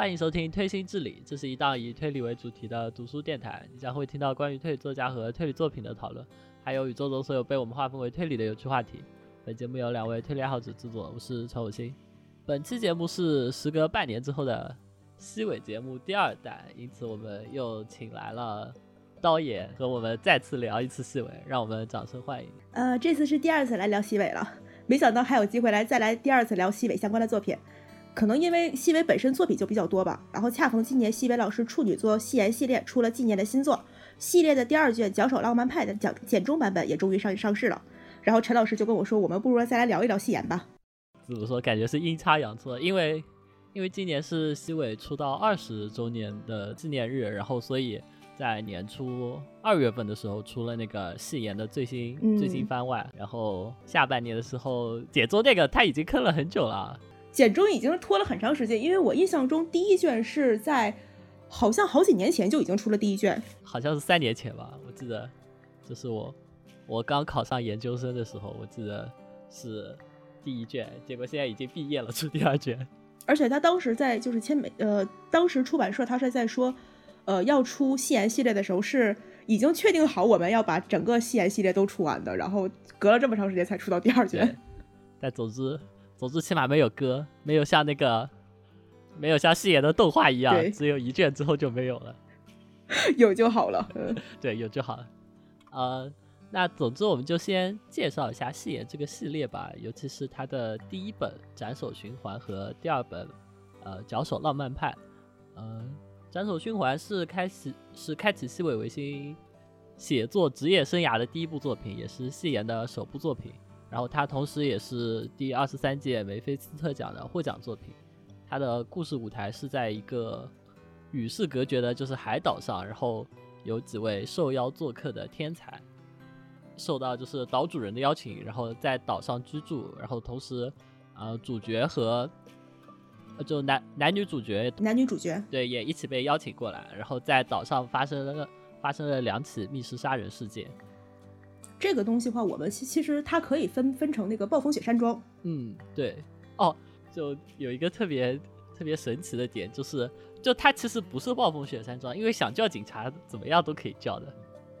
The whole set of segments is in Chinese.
欢迎收听《推心置理》，这是一档以推理为主题的读书电台。你将会听到关于推理作家和推理作品的讨论，还有宇宙中所有被我们划分为推理的有趣话题。本节目由两位推理爱好者制作，我是陈有心。本期节目是时隔半年之后的西尾节目第二弹，因此我们又请来了刀爷和我们再次聊一次西尾，让我们掌声欢迎。呃，这次是第二次来聊西尾了，没想到还有机会来再来第二次聊西尾相关的作品。可能因为西尾本身作品就比较多吧，然后恰逢今年西尾老师处女作《戏言》系列出了纪念的新作，系列的第二卷《脚手浪漫派》的讲简中版本也终于上上市了。然后陈老师就跟我说，我们不如再来聊一聊戏言吧。怎么说？感觉是阴差阳错，因为因为今年是西尾出道二十周年的纪念日，然后所以在年初二月份的时候出了那个戏言的最新最新番外，然后下半年的时候解作那个他已经坑了很久了。简中已经拖了很长时间，因为我印象中第一卷是在好像好几年前就已经出了第一卷，好像是三年前吧，我记得，就是我我刚考上研究生的时候，我记得是第一卷，结果现在已经毕业了，出第二卷。而且他当时在就是签美呃，当时出版社他是在说，呃，要出戏言系列的时候是已经确定好我们要把整个戏言系列都出完的，然后隔了这么长时间才出到第二卷。但总之。总之，起码没有歌，没有像那个，没有像戏言的动画一样，只有一卷之后就没有了。有就好了，对，有就好了。呃，那总之我们就先介绍一下戏言这个系列吧，尤其是它的第一本《斩首循环》和第二本《呃脚手浪漫派》。呃，《斩首循环》是开启是开启西尾维新写作职业生涯的第一部作品，也是戏言的首部作品。然后它同时也是第二十三届梅菲斯特奖的获奖作品。它的故事舞台是在一个与世隔绝的，就是海岛上，然后有几位受邀做客的天才，受到就是岛主人的邀请，然后在岛上居住。然后同时，呃，主角和就男男女主角，男女主角对也一起被邀请过来，然后在岛上发生了发生了两起密室杀人事件。这个东西的话，我们其其实它可以分分成那个暴风雪山庄。嗯，对，哦，就有一个特别特别神奇的点，就是就它其实不是暴风雪山庄，因为想叫警察怎么样都可以叫的。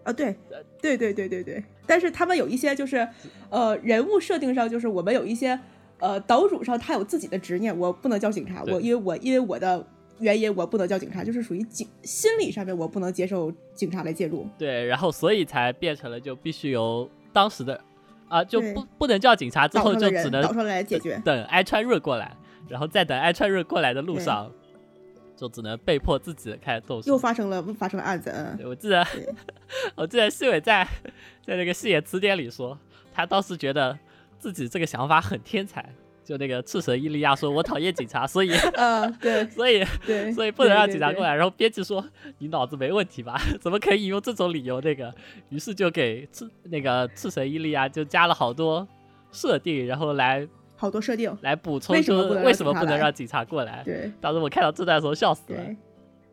啊，对，对对对对对。但是他们有一些就是呃人物设定上，就是我们有一些呃岛主上他有自己的执念，我不能叫警察，我因为我因为我的。原因我不能叫警察，就是属于警心理上面我不能接受警察来介入。对，然后所以才变成了就必须由当时的啊就不不能叫警察，之后就只能岛上来解决，等埃川润过来，然后再等埃川润过来的路上，就只能被迫自己开始动手。又发生了发生了案子，嗯，我记得我记得西伟在在那个戏野词典里说，他当时觉得自己这个想法很天才。就那个赤神伊利亚说：“我讨厌警察，所以，嗯，对，所以，对，所以不能让警察过来。”然后编辑说：“你脑子没问题吧？怎么可以用这种理由？”那个，于是就给赤那个赤神伊利亚就加了好多设定，然后来好多设定来补充说为什么不能让警察过来。对，当时我看到这段的时候笑死了。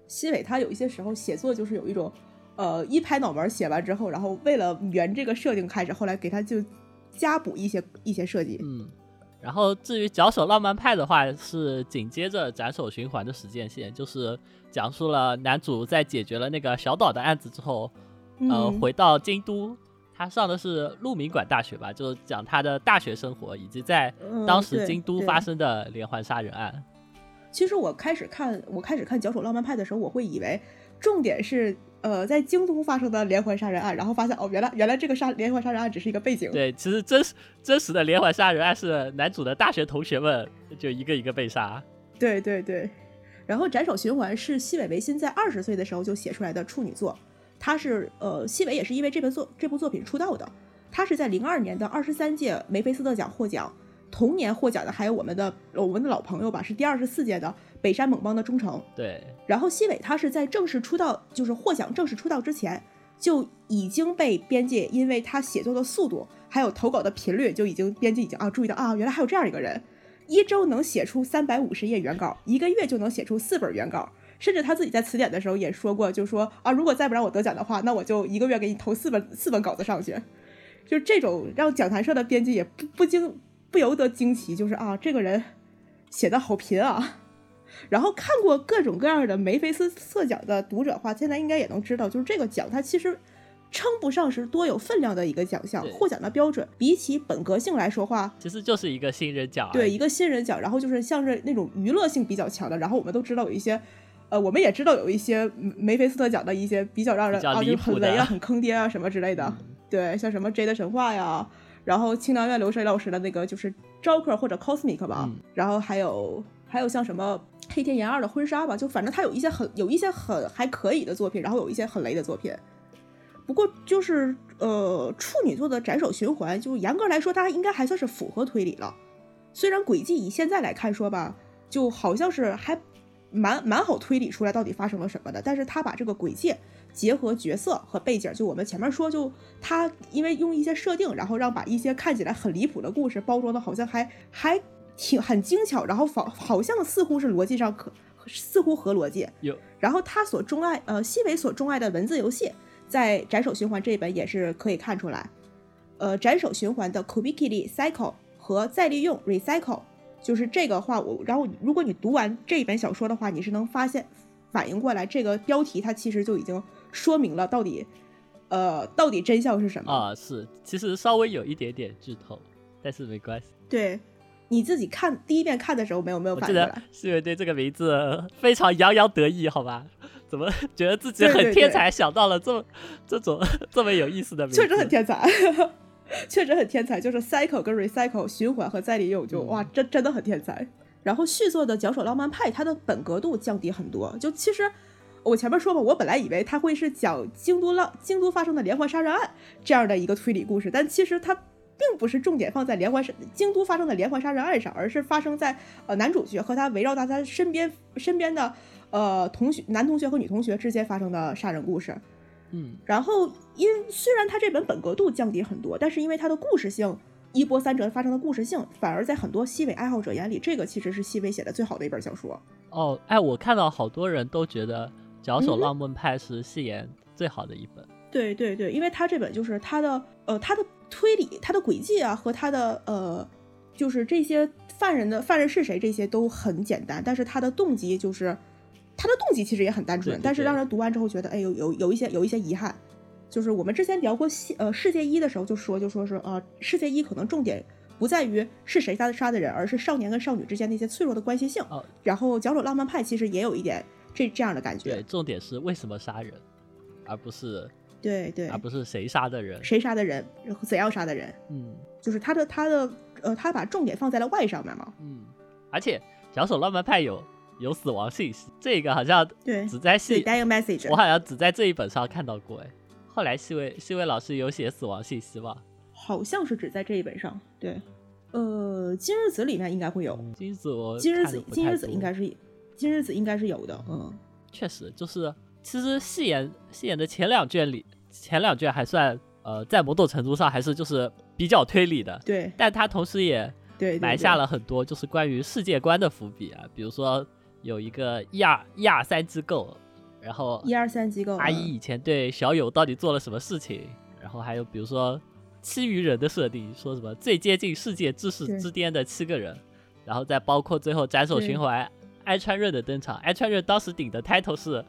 西尾他有一些时候写作就是有一种，呃，一拍脑门写完之后，然后为了圆这个设定开始，后来给他就加补一些一些设计。嗯。然后至于脚手浪漫派的话，是紧接着斩首循环的时间线，就是讲述了男主在解决了那个小岛的案子之后，呃，回到京都，他上的是鹿鸣馆大学吧，就是讲他的大学生活以及在当时京都发生的连环杀人案。其实我开始看我开始看脚手浪漫派的时候，我会以为重点是。呃，在京都发生的连环杀人案，然后发现哦，原来原来这个杀连环杀人案只是一个背景。对，其实真实真实的连环杀人案是男主的大学同学们就一个一个被杀。对对对，然后斩首循环是西尾维新在二十岁的时候就写出来的处女作，他是呃西尾也是因为这本作这部作品出道的，他是在零二年的二十三届梅菲斯特奖获奖，同年获奖的还有我们的我们的老朋友吧，是第二十四届的。北山猛邦的忠诚，对。然后西尾他是在正式出道，就是获奖正式出道之前，就已经被编辑，因为他写作的速度还有投稿的频率，就已经编辑已经啊注意到啊，原来还有这样一个人，一周能写出三百五十页原稿，一个月就能写出四本原稿，甚至他自己在词典的时候也说过，就说啊，如果再不让我得奖的话，那我就一个月给你投四本四本稿子上去，就这种让讲坛社的编辑也不不惊不由得惊奇，就是啊，这个人写的好贫啊。然后看过各种各样的梅菲斯特奖的读者话，现在应该也能知道，就是这个奖它其实称不上是多有分量的一个奖项，获奖的标准比起本格性来说话，其实就是一个新人奖。对一个新人奖，然后就是像是那种娱乐性比较强的，然后我们都知道有一些。呃，我们也知道有一些梅菲斯特奖的一些比较让人较啊，就很雷啊、很坑爹啊什么之类的。嗯对，像什么 J 的神话呀，然后清凉院流水老师的那个就是 Joker 或者 Cosmic 吧，嗯然后还有还有像什么黑田研二的婚纱吧，就反正他有一些很有一些很还可以的作品，然后有一些很雷的作品。不过就是呃，处女座的斩首循环，就严格来说，它应该还算是符合推理了。虽然轨迹以现在来看说吧，就好像是还蛮蛮好推理出来到底发生了什么的，但是他把这个轨迹结合角色和背景，就我们前面说，就他因为用一些设定，然后让把一些看起来很离谱的故事包装的好像还还挺很精巧，然后仿好像似乎是逻辑上可似乎合逻辑。有然后他所钟爱呃西尾所钟爱的文字游戏，在斩首循环这一本也是可以看出来。呃，斩首循环的 Kubikili Cycle 和再利用 Recycle，就是这个话我，然后如果你读完这一本小说的话，你是能发现反应过来，这个标题它其实就已经说明了到底呃到底真相是什么。啊，是，其实稍微有一点点剧透，但是没关系。对，你自己看第一遍看的时候没有没有我记得反应过来？世伟对这个名字非常洋洋得意，好吧？怎么觉得自己很天才，想到了这么这种这么有意思的名字？确实很天才，确实很天才，就是 cycle 跟 recycle 循环和再利用就，哇，真真的很天才。然后续作的《脚手浪漫派》，它的本格度降低很多。就其实我前面说吧，我本来以为它会是讲京都浪京都发生的连环杀人案这样的一个推理故事，但其实它并不是重点放在连环杀京都发生的连环杀人案上，而是发生在呃男主角和他围绕在他身边身边的呃同学男同学和女同学之间发生的杀人故事。嗯，然后因虽然他这本本格度降低很多，但是因为它的故事性，一波三折发生的故事性，反而在很多西尾爱好者眼里，这个其实是西尾写的最好的一本小说。哦，哎，我看到好多人都觉得《脚手嗯浪漫派》是戏言最好的一本。对对对，因为他这本就是他的呃他的推理、他的轨迹啊和他的呃就是这些犯人的犯人是谁这些都很简单，但是他的动机就是他的动机其实也很单纯，对对但是让人读完之后觉得哎有有有一些有一些遗憾。就是我们之前聊过世呃世界一的时候就说就说是呃世界一可能重点不在于是谁杀的杀的人，而是少年跟少女之间那些脆弱的关系性。哦，然后角手浪漫派其实也有一点这这样的感觉对，。重点是为什么杀人，而不是对对而不是谁杀的人。谁杀的人，然后怎样杀的人，嗯就是他的他的呃，他把重点放在了 Y 上面嘛。嗯，而且《小手浪漫派有》有死亡信息，这个好像对只在对戏，，dying message，我好像只在这一本上看到过哎。后来西尾西尾老师有写死亡信息吧？好像是只在这一本上。对，呃，今日子里面应该会有，今日看得不子今日子应该是今日子应该是有的，嗯，确实就是，其实戏演戏演的前两卷里，前两卷还算呃，在某种程度上还是就是比较推理的，对但他同时也埋下了很多就是关于世界观的伏笔啊，比如说有一个一二一二三机构，然后一二三机构，阿姨嗯以前对小友到底做了什么事情，然后还有比如说七余人的设定，说什么最接近世界知识之巅的七个人，然后再包括最后斩首循环安川润的登场，安川润当时顶的 title 是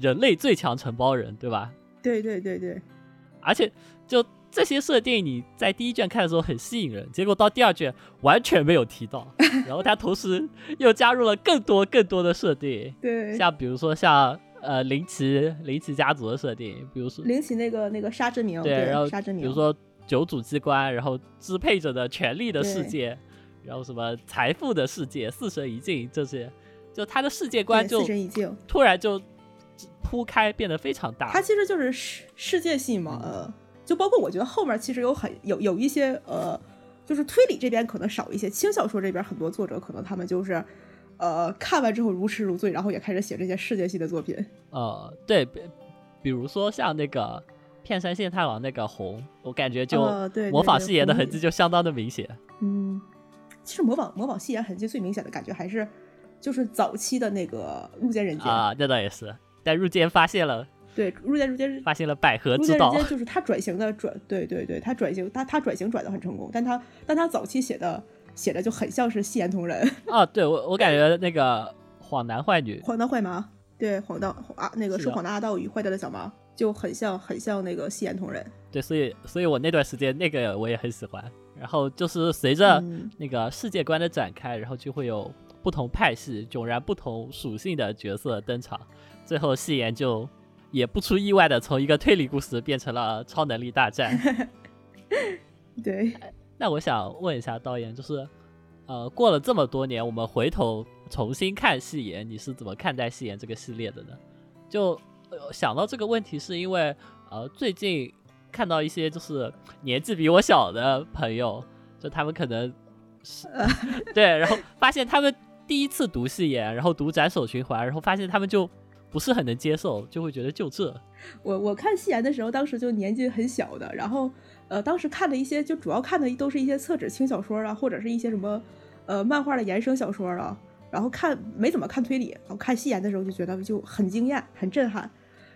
人类最强承包人，对吧？对对对对。而且就这些设定，你在第一卷看的时候很吸引人，结果到第二卷完全没有提到，然后他同时又加入了更多更多的设定，对，像比如说像呃林奇林奇家族的设定，比如说林奇那个那个沙之名，对，然后沙之名，比如说九组机关，然后支配者的权力的世界，然后什么财富的世界、四神一境这些，就他的世界观就突然就铺开，变得非常大。它其实就是世世界系嘛，嗯呃，就包括我觉得后面其实有很有有一些呃，就是推理这边可能少一些，轻小说这边很多作者可能他们就是呃看完之后如痴如醉，然后也开始写这些世界系的作品。呃，对，比比如说像那个片山县太郎那个红，我感觉就模仿戏言的痕迹就相当的明显。嗯，其实模仿模仿戏言痕迹最明显的感觉还是就是早期的那个入间人间，啊，那倒也是。但入间发现了，对，入间入间发现了百合之道。间人间就是他转型的转，对对对，他转型他他转型转的很成功，但他但他早期写的写的就很像是戏言同人。啊，对我我感觉那个晃男坏女，晃荡坏马，对，晃荡啊，那个说谎的阿道与坏掉的小马，就很像很像那个戏言同人。对，所以所以我那段时间那个我也很喜欢。然后就是随着嗯那个世界观的展开，然后就会有不同派系、迥然不同属性的角色登场，最后戏言就也不出意外的从一个推理故事变成了超能力大战。对，那我想问一下导演，就是呃，过了这么多年，我们回头重新看戏言，你是怎么看待戏言这个系列的呢？就、呃、想到这个问题，是因为呃，最近看到一些就是年纪比我小的朋友，就他们可能是 对，然后发现他们第一次读戏言，然后读斩首循环，然后发现他们就不是很能接受，就会觉得就这。我我看戏言的时候，当时就年纪很小的，然后呃，当时看的一些就主要看的都是一些厕纸轻小说啊，或者是一些什么呃漫画的衍生小说啊，然后看没怎么看推理，然后看戏言的时候就觉得就很惊艳、很震撼。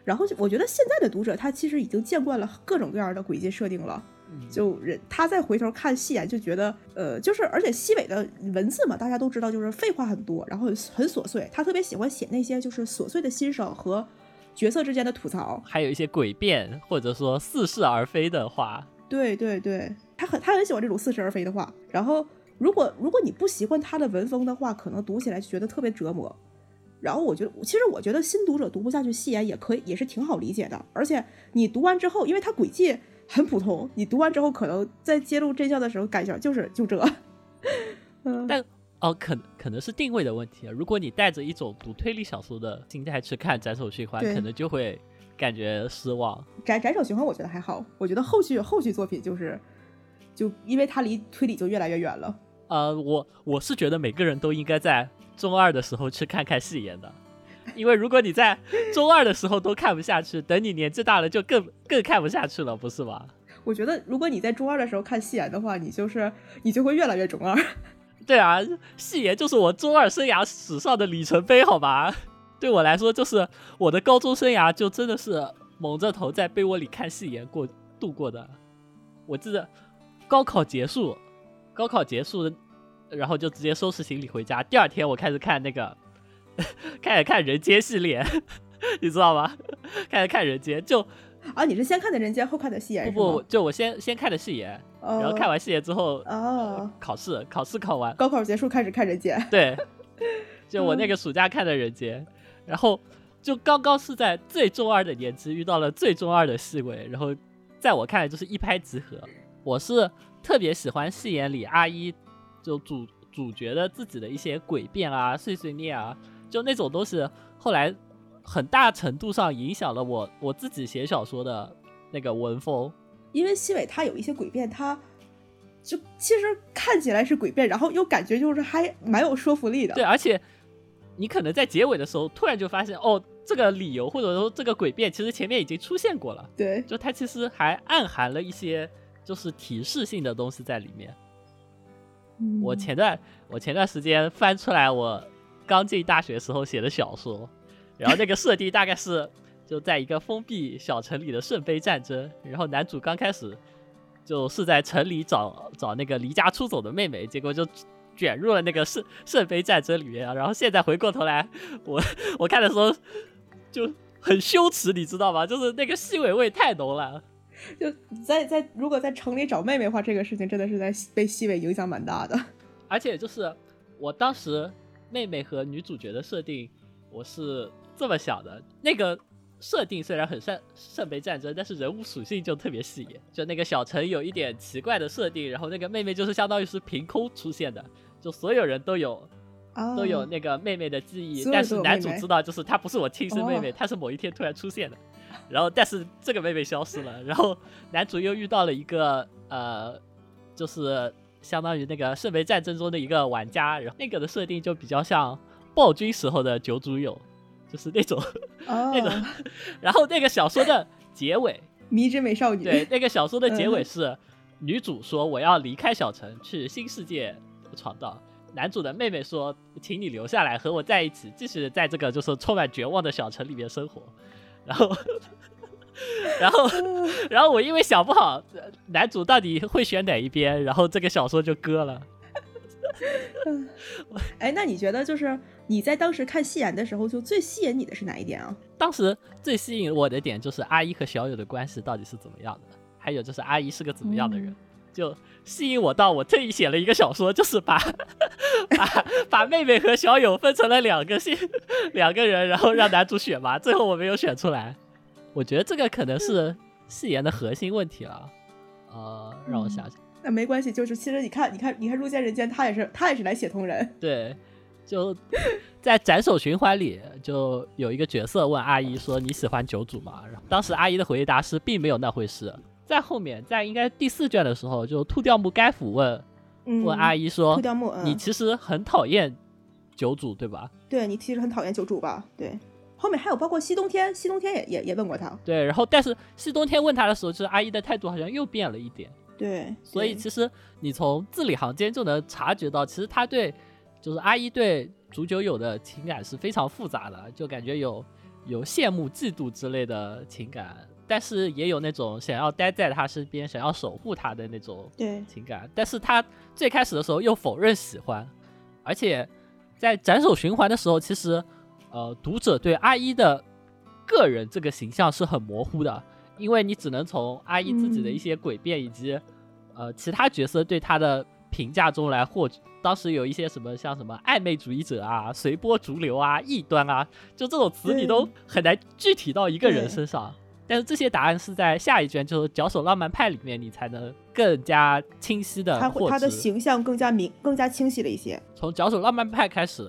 然后就我觉得现在的读者他其实已经见惯了各种各样的轨迹设定了，就人他再回头看戏言就觉得呃就是而且西北的文字嘛，大家都知道就是废话很多，然后很琐碎，他特别喜欢写那些就是琐碎的心声和角色之间的吐槽。还有一些诡辩或者说似是而非的话，对对对，他很他很喜欢这种似是而非的话。然后，如果如果你不习惯他的文风的话，可能读起来就觉得特别折磨。然后我觉得，其实我觉得新读者读不下去戏言也可以，也是挺好理解的。而且你读完之后，因为它轨迹很普通，你读完之后可能在揭露真相的时候感想就是就这。嗯，但哦，可可能是定位的问题啊。如果你带着一种读推理小说的心态去看《斩首循环》，可能就会感觉失望。斩斩首循环我觉得还好，我觉得后续后续作品就是，就因为它离推理就越来越远了。呃，我我是觉得每个人都应该在中二的时候去看看戏言的，因为如果你在中二的时候都看不下去，等你年纪大了就更更看不下去了，不是吗？我觉得如果你在中二的时候看戏言的话，你就是你就会越来越中二。对啊，戏言就是我中二生涯史上的里程碑，好吧？对我来说，就是我的高中生涯就真的是蒙着头在被窝里看戏言过度过的。我记得高考结束，高考结束，然后就直接收拾行李回家。第二天我开始看那个，开始看《人间》系列，你知道吗？开始看《人间》，就啊，你是先看的人间，后看的戏言不不，就我先先看的戏言，哦然后看完戏言之后，哦，考试考试考完，高考结束开始看人间。对，就我那个暑假看的《人间》，然后就刚刚是在最中二的年纪遇到了最中二的细尾，然后在我看来就是一拍即合。我是特别喜欢戏言里阿一就主主角的自己的一些诡辩啊、碎碎念啊，就那种东西，后来很大程度上影响了我我自己写小说的那个文风。因为西尾他有一些诡辩，他就其实看起来是诡辩，然后又感觉就是还蛮有说服力的。对，而且你可能在结尾的时候突然就发现，哦，这个理由或者说这个诡辩其实前面已经出现过了，对，就它其实还暗含了一些就是提示性的东西在里面。我前段我前段时间翻出来我刚进大学时候写的小说，然后那个设定大概是就在一个封闭小城里的圣杯战争，然后男主刚开始就是在城里找找那个离家出走的妹妹，结果就卷入了那个圣圣杯战争里面啊。然后现在回过头来，我我看的时候就很羞耻，你知道吗？就是那个西尾味太浓了。就在在如果在城里找妹妹的话，这个事情真的是在被西尾影响蛮大的。而且就是我当时妹妹和女主角的设定，我是这么想的，那个设定虽然很圣圣杯战争，但是人物属性就特别细，就那个小城有一点奇怪的设定，然后那个妹妹就是相当于是凭空出现的，就所有人都有啊，都有那个妹妹的记忆，但是男主知道就是她不是我亲生妹妹，哦她是某一天突然出现的。然后，但是这个妹妹消失了，然后男主又遇到了一个呃，就是相当于那个圣杯战争中的一个玩家，然后那个的设定就比较像暴君时候的九主友，就是那种。哦，那种 然后那个小说的结尾，迷之美少女，对，那个小说的结尾嗯是女主说我要离开小城去新世界闯荡，男主的妹妹说请你留下来和我在一起，继续在这个就是充满绝望的小城里面生活。然后，然后，然后我因为想不好呃男主到底会选哪一边，然后这个小说就搁了。哎，那你觉得就是你在当时看戏言的时候，就最吸引你的是哪一点啊？当时最吸引我的点就是阿姨和小友的关系到底是怎么样的，还有就是阿姨是个怎么样的人，嗯就吸引我到我特意写了一个小说，就是把把把妹妹和小友分成了两个性两个人，然后让男主选嘛，最后我没有选出来。我觉得这个可能是戏言的核心问题了。呃，让我想想。那没关系，就是其实你看，你看，你看《入间人间》，他也是他也是来写同人，对，就在斩首循环里，就有一个角色问阿姨说：“你喜欢九主吗？”然后当时阿姨的回答是并没有那回事。在后面，在应该第四卷的时候，就兔吊木该府问嗯，问阿姨说兔吊木，：“嗯你其实很讨厌九主对吧对你其实很讨厌九主吧？对，后面还有包括西冬天，西冬天也也也问过他，？”对，然后但是西冬天问他的时候，就是阿姨的态度好像又变了一点。对，所以其实你从字里行间就能察觉到，其实他对就是阿姨对竹九友的情感是非常复杂的，就感觉有有羡慕、嫉妒之类的情感，但是也有那种想要待在他身边、想要守护他的那种对情感。但是他最开始的时候又否认喜欢，而且在斩首循环的时候，其实呃读者对阿一的个人这个形象是很模糊的，因为你只能从阿一自己的一些诡辩以及、呃其他角色对他的评价中来获取。当时有一些什么像什么暧昧主义者啊、随波逐流啊、异端啊，就这种词你都很难具体到一个人身上。但是这些答案是在下一卷，就是《脚手浪漫派》里面，你才能更加清晰的他会他的。形象更加明更加清晰了一些，从脚手浪漫派开始，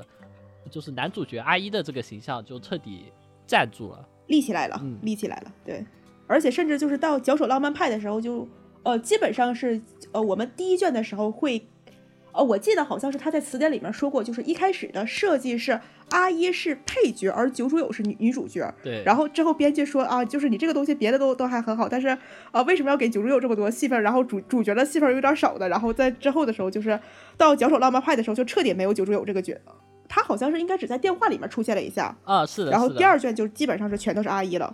就是男主角阿一的这个形象就彻底站住了。立起来了，嗯立起来了，对，而且甚至就是到脚手浪漫派的时候就，呃，基本上是呃我们第一卷的时候会，呃，我记得好像是他在词典里面说过，就是一开始的设计是阿一是配角，而九主友是女女主角，对，然后之后编剧说啊，就是你这个东西别的都都还很好，但是啊，为什么要给九主友这么多戏份？然后主主角的戏份有点少的，然后在之后的时候，就是到脚手浪漫派的时候，就彻底没有九主友这个角，他好像是应该只在电话里面出现了一下，啊是的，然后第二卷就基本上是全都是阿一了。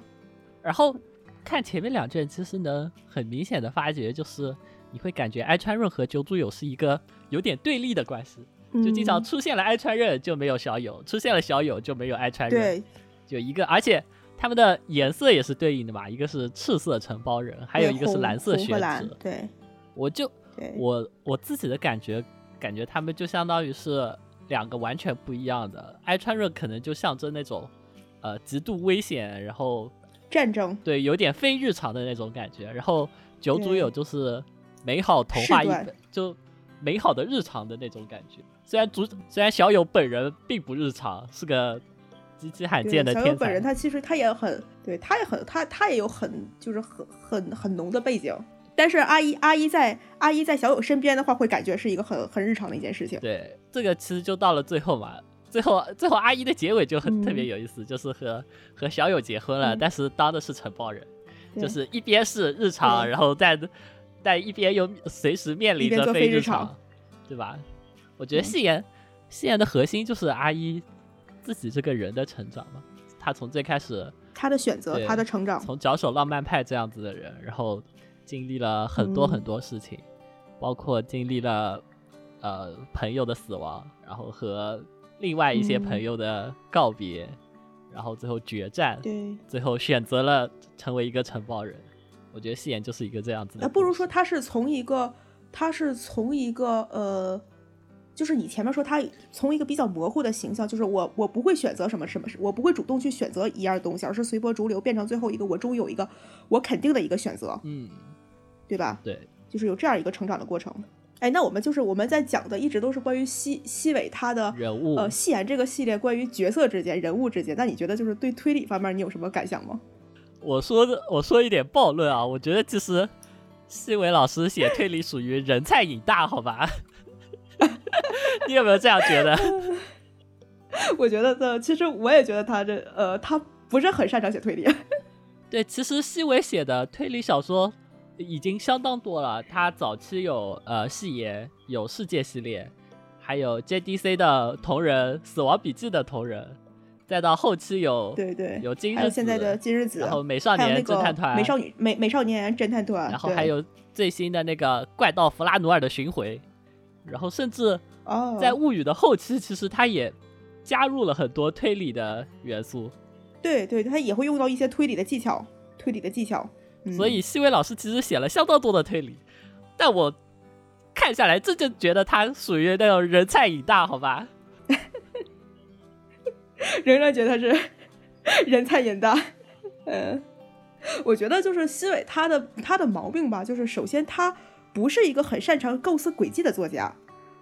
然后看前面两卷，其实能很明显的发觉，就是你会感觉哀川润和九主友是一个有点对立的关系，就经常嗯。出现了哀川润就没有小友，出现了小友就没有哀川润，对，就一个，而且他们的颜色也是对应的嘛，一个是赤色承包人，还有一个是蓝色选红和蓝者。对。我就，我我自己的感觉，感觉他们就相当于是两个完全不一样的。哀川润可能就象征那种，呃，极度危险，然后战争对有点非日常的那种感觉。然后九主对友就是美好童话一本，就美好的日常的那种感觉。虽然主虽然小友本人并不日常，是个极其罕见的对小友天才，本人他其实他也很，对他也很他他也有很就是很很很浓的背景。但是阿一阿一在阿一在小友身边的话，会感觉是一个很很日常的一件事情。对，这个其实就到了最后嘛，最后最后阿姨的结尾就很、嗯。特别有意思，就是和和小友结婚了，嗯。但是当的是承包人，就是一边是日常，然后但但一边又随时面临着非日常。常，对吧？我觉得嗯戏言戏言的核心就是阿姨自己这个人的成长嘛，她从最开始她的选择，对他的成长，从脚手浪漫派这样子的人，然后经历了很多嗯。很多事情，包括经历了呃朋友的死亡，然后和另外一些嗯朋友的告别，然后最后决战，对，最后选择了成为一个承包人。我觉得戏言就是一个这样子的。那不如说他是从一个，他是从一个呃，就是你前面说他从一个比较模糊的形象，就是我我不会选择什么什么，我不会主动去选择一样东西，而是随波逐流，变成最后一个我终于有一个我肯定的一个选择，嗯，对吧？对，就是有这样一个成长的过程。哎，那我们就是我们在讲的一直都是关于西西尾他的人物呃戏言这个系列关于角色之间、人物之间。那你觉得就是对推理方面你有什么感想吗？我说的我说一点暴论啊，我觉得其实西尾老师写推理属于人菜瘾大，好吧？你有没有这样觉得？我觉得的，其实我也觉得他这呃，他不是很擅长写推理。对，其实西尾写的推理小说已经相当多了。他早期有呃戏言，有世界系列，还有 JDC 的同人，死亡笔记的同人，再到后期有对对，有今日子，现在的今日子，然后美少年侦探团，美少女美美少年侦探团，然后还有最新的那个怪盗弗拉努尔的巡回，然后甚至哦，在物语的后期，其实他也加入了很多推理的元素。对对，他也会用到一些推理的技巧，推理的技巧。嗯所以西尾老师其实写了相当多的推理，但我看下来这就觉得他属于那种人菜瘾大，好吧？仍然觉得是 人菜瘾大。嗯，我觉得就是西伟他的他的毛病吧，就是首先他不是一个很擅长构思轨迹的作家。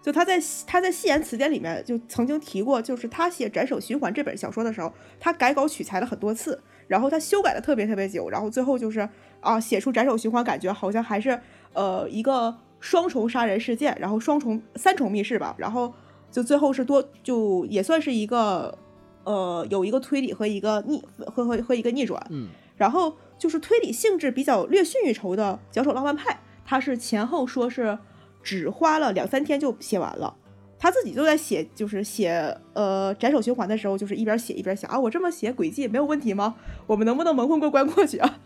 就他在他在《戏言词典》里面就曾经提过，就是他写《斩首循环》这本小说的时候，他改稿取材了很多次，然后他修改了特别特别久，然后最后就是啊写出《斩首循环》，感觉好像还是呃一个双重杀人事件，然后双重三重密室吧，然后就最后是多就也算是一个呃有一个推理和一个逆和和和一个逆转，嗯然后就是推理性质比较略逊一筹的《脚手浪漫派》，他是前后说是只花了两三天就写完了。他自己就在写，就是写呃斩首循环的时候，就是一边写一边想啊，我这么写轨迹没有问题吗？我们能不能蒙混过关过去啊？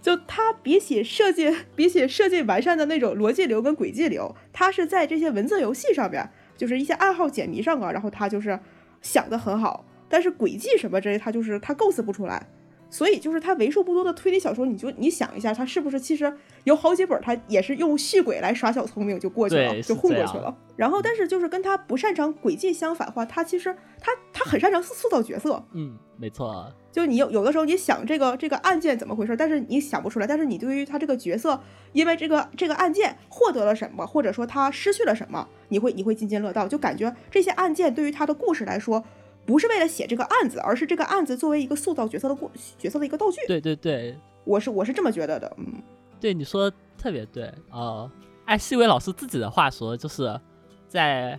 就他比起设计，比起设计完善的那种逻辑流跟轨迹流，他是在这些文字游戏上面，就是一些暗号解谜上啊，然后他就是想的很好，但是轨迹什么之类，他就是他构思不出来。所以就是他为数不多的推理小说，你就你想一下，他是不是其实有好几本，他也是用续轨来耍小聪明就过去了，就混过去了。然后，但是就是跟他不擅长轨迹相反话，他其实他他很擅长塑造角色。嗯，没错，就你有有的时候你想这个这个案件怎么回事，但是你想不出来，但是你对于他这个角色，因为这个这个案件获得了什么，或者说他失去了什么，你会你会津津乐道，就感觉这些案件对于他的故事来说。不是为了写这个案子，而是这个案子作为一个塑造角色的故角色的一个道具。对对对我是我是这么觉得的，嗯，对，你说的特别对呃，按西尾老师自己的话说，就是在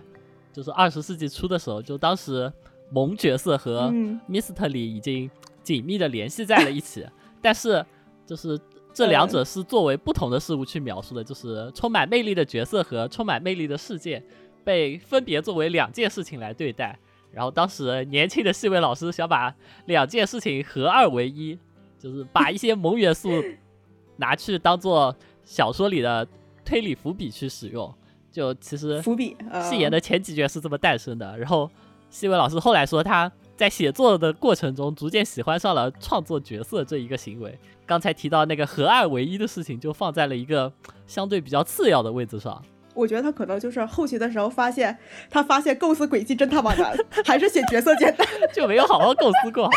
就是二十世纪初的时候，就当时萌角色和嗯 Mystery 已经紧密的联系在了一起，但是就是这两者是作为不同的事物去描述的，就是充满魅力的角色和充满魅力的世界被分别作为两件事情来对待。然后当时年轻的细尾老师想把两件事情合二为一，就是把一些萌元素 拿去当做小说里的推理伏笔去使用。就其实伏笔。呃、戏言的前几卷是这么诞生的。然后西尾老师后来说，他在写作的过程中逐渐喜欢上了创作角色这一个行为。刚才提到那个合二为一的事情，就放在了一个相对比较次要的位置上。我觉得他可能就是后期的时候发现，他发现构思轨迹真他妈难，还是写角色简单。就没有好好构思过。好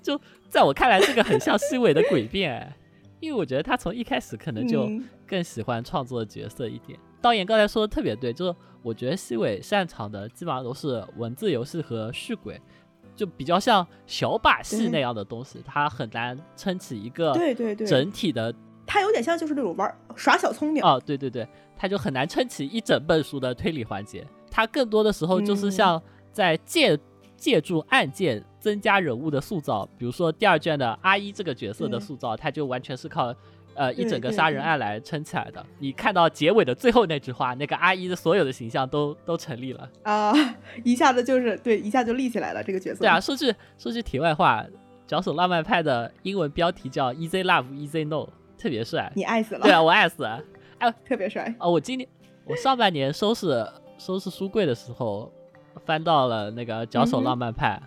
就在我看来，这个很像西尾的诡辩，哎因为我觉得他从一开始可能就嗯更喜欢创作角色一点。导演刚才说的特别对，就是我觉得西尾擅长的基本上都是文字游戏和续轨，就比较像小把戏那样的东西，它很难撑起一个对对对，整体的它有点像就是那种玩耍小聪明。哦，对对对，它就很难撑起一整本书的推理环节。它更多的时候就是嗯像在借、借助案件增加人物的塑造，比如说第二卷的阿一这个角色的塑造，它就完全是靠呃一整个杀人案来撑起来的。你看到结尾的最后那句话，那个阿姨的所有的形象都都成立了。啊，一下子就是对，一下就立起来了这个角色。对啊，，说句说句题外话，脚手浪漫派的英文标题叫 Easy Love Easy No，特别帅。你爱死了，对啊，我爱死了。哎特别帅。哦，我今年我上半年收拾收拾书柜的时候，翻到了那个《脚手浪漫派》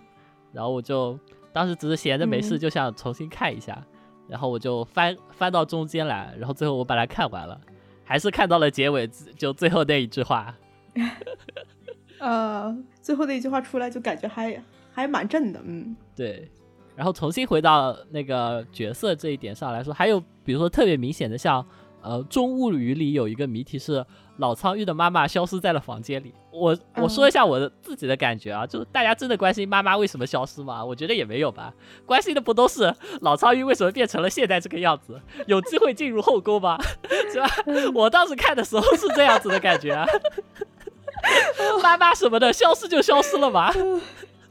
然后我就当时只是闲着没事，嗯就想重新看一下，然后我就翻翻到中间来，然后最后我把它看完了，还是看到了结尾，就最后那一句话。呃，最后那一句话出来，就感觉还还蛮正的。嗯，对，然后重新回到那个角色这一点上来说，还有比如说特别明显的像。呃，《中物语》里有一个谜题是老苍玉的妈妈消失在了房间里。我我说一下我的自己的感觉啊，就是大家真的关心妈妈为什么消失吗？我觉得也没有吧，关心的不都是老苍玉为什么变成了现在这个样子，有机会进入后宫吗？是吧？我当时看的时候是这样子的感觉啊，妈妈什么的消失就消失了吧？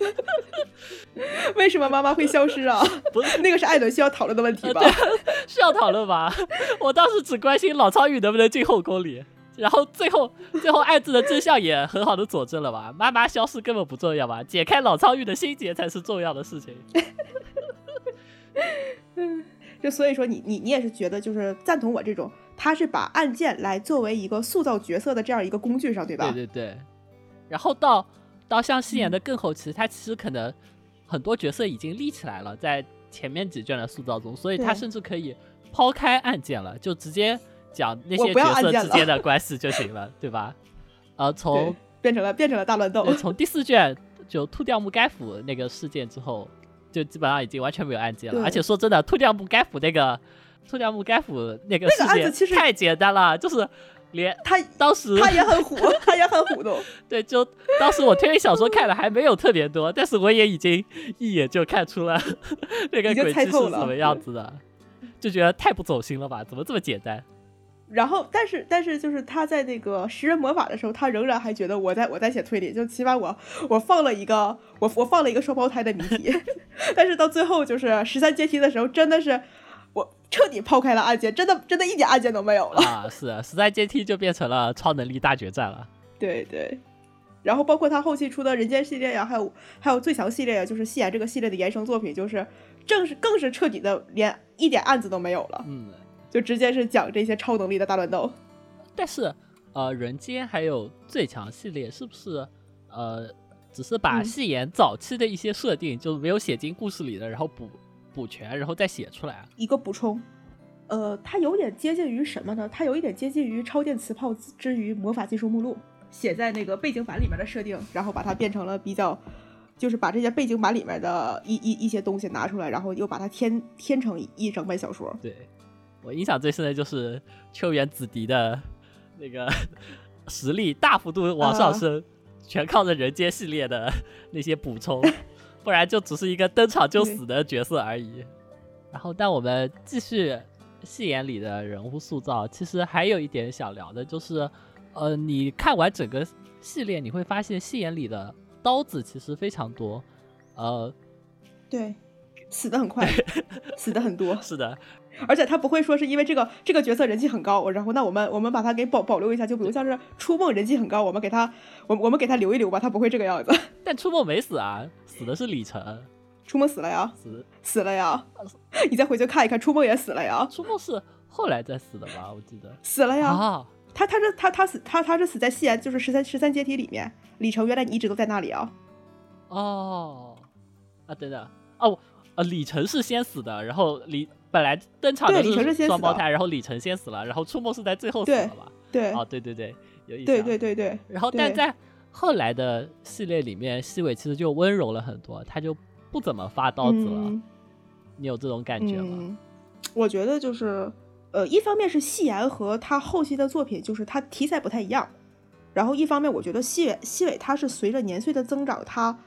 为什么妈妈会消失啊？不是那个是艾伦需要讨论的问题吧？是要讨论吧？我当时只关心老苍玉能不能进后宫里，然后最后最后案子的真相也很好的佐证了吧？妈妈消失根本不重要吧？解开老苍玉的心结才是重要的事情。嗯就所以说你你你也是觉得就是赞同我这种，他是把案件来作为一个塑造角色的这样一个工具上，对吧？对对对。然后到到像饰演的更后期，他其实可能很多角色已经立起来了，在前面几卷的塑造中，所以他甚至可以抛开案件了，就直接讲那些角色之间的关系就行了，对吧？呃，从，变成了变成了大乱斗，。从第四卷就秃掉木该府那个事件之后，就基本上已经完全没有案件了。而且说真的，秃掉木该府那个秃掉木该府那个事子其实件太简单了，就是连他当时他也很虎，他也很虎动。对，就当时我推理小说看的还没有特别多，但是我也已经一眼就看出了那个已经轨迹是什么样子的，就觉得太不走心了吧？怎么这么简单？然后，但是但是就是他在那个食人魔法的时候，他仍然还觉得我在我在写推理，就起码我我放了一个我我放了一个双胞胎的谜题，但是到最后就是十三阶梯的时候，真的是我彻底抛开了案件，真的真的一点案件都没有了。啊，是啊十三阶梯就变成了超能力大决战了。对对，然后包括他后期出的人间系列呀，还有还有最强系列呀，就是戏言这个系列的衍生作品，就是正是更是彻底的连一点案子都没有了，嗯，就直接是讲这些超能力的大乱斗。但是呃，人间还有最强系列是不是呃，只是把嗯戏言早期的一些设定就没有写进故事里的，然后补补全，然后再写出来啊？一个补充，呃，它有点接近于什么呢？它有一点接近于超电磁炮之于魔法技术目录写在那个背景板里面的设定，然后把它变成了比较，就是把这些背景板里面的一一一些东西拿出来，然后又把它添添成一整本小说。对我印象最深的就是秋元子迪的那个实力大幅度往上升，全靠着人间系列的那些补充，不然就只是一个登场就死的角色而已。然后，但我们继续戏眼里的人物塑造，其实还有一点想聊的，就是呃，你看完整个系列，你会发现戏眼里的刀子其实非常多，呃，对，死的很快，死的很多，是的，而且他不会说是因为这个这个角色人气很高，然后那我们我们把他给保保留一下，就比如像是初梦人气很高，我们给他我我们给他留一留吧，他不会这个样子。但初梦没死啊，死的是李晨，初梦死了呀，死死了呀！你再回去看一看，初梦也死了呀，初梦是后来再死的吧？我记得死了呀。啊，他他是他他死他他是死在西安，就是十三十三阶梯里面。李晨，原来你一直都在那里啊？哦，啊，等等，哦，呃，李晨是先死的，然后李本来登场的是双胞胎，然后李晨先死了，然后初梦是在最后死对了吧？对、哦，对对对，有印象。对对对对，然后，但在后来的系列里面，西尾其实就温柔了很多，他就不怎么发刀子了。嗯你有这种感觉吗？嗯，我觉得就是，呃，一方面是戏言和他后期的作品，就是他题材不太一样，然后一方面我觉得西尾西尾他是随着年岁的增长，他，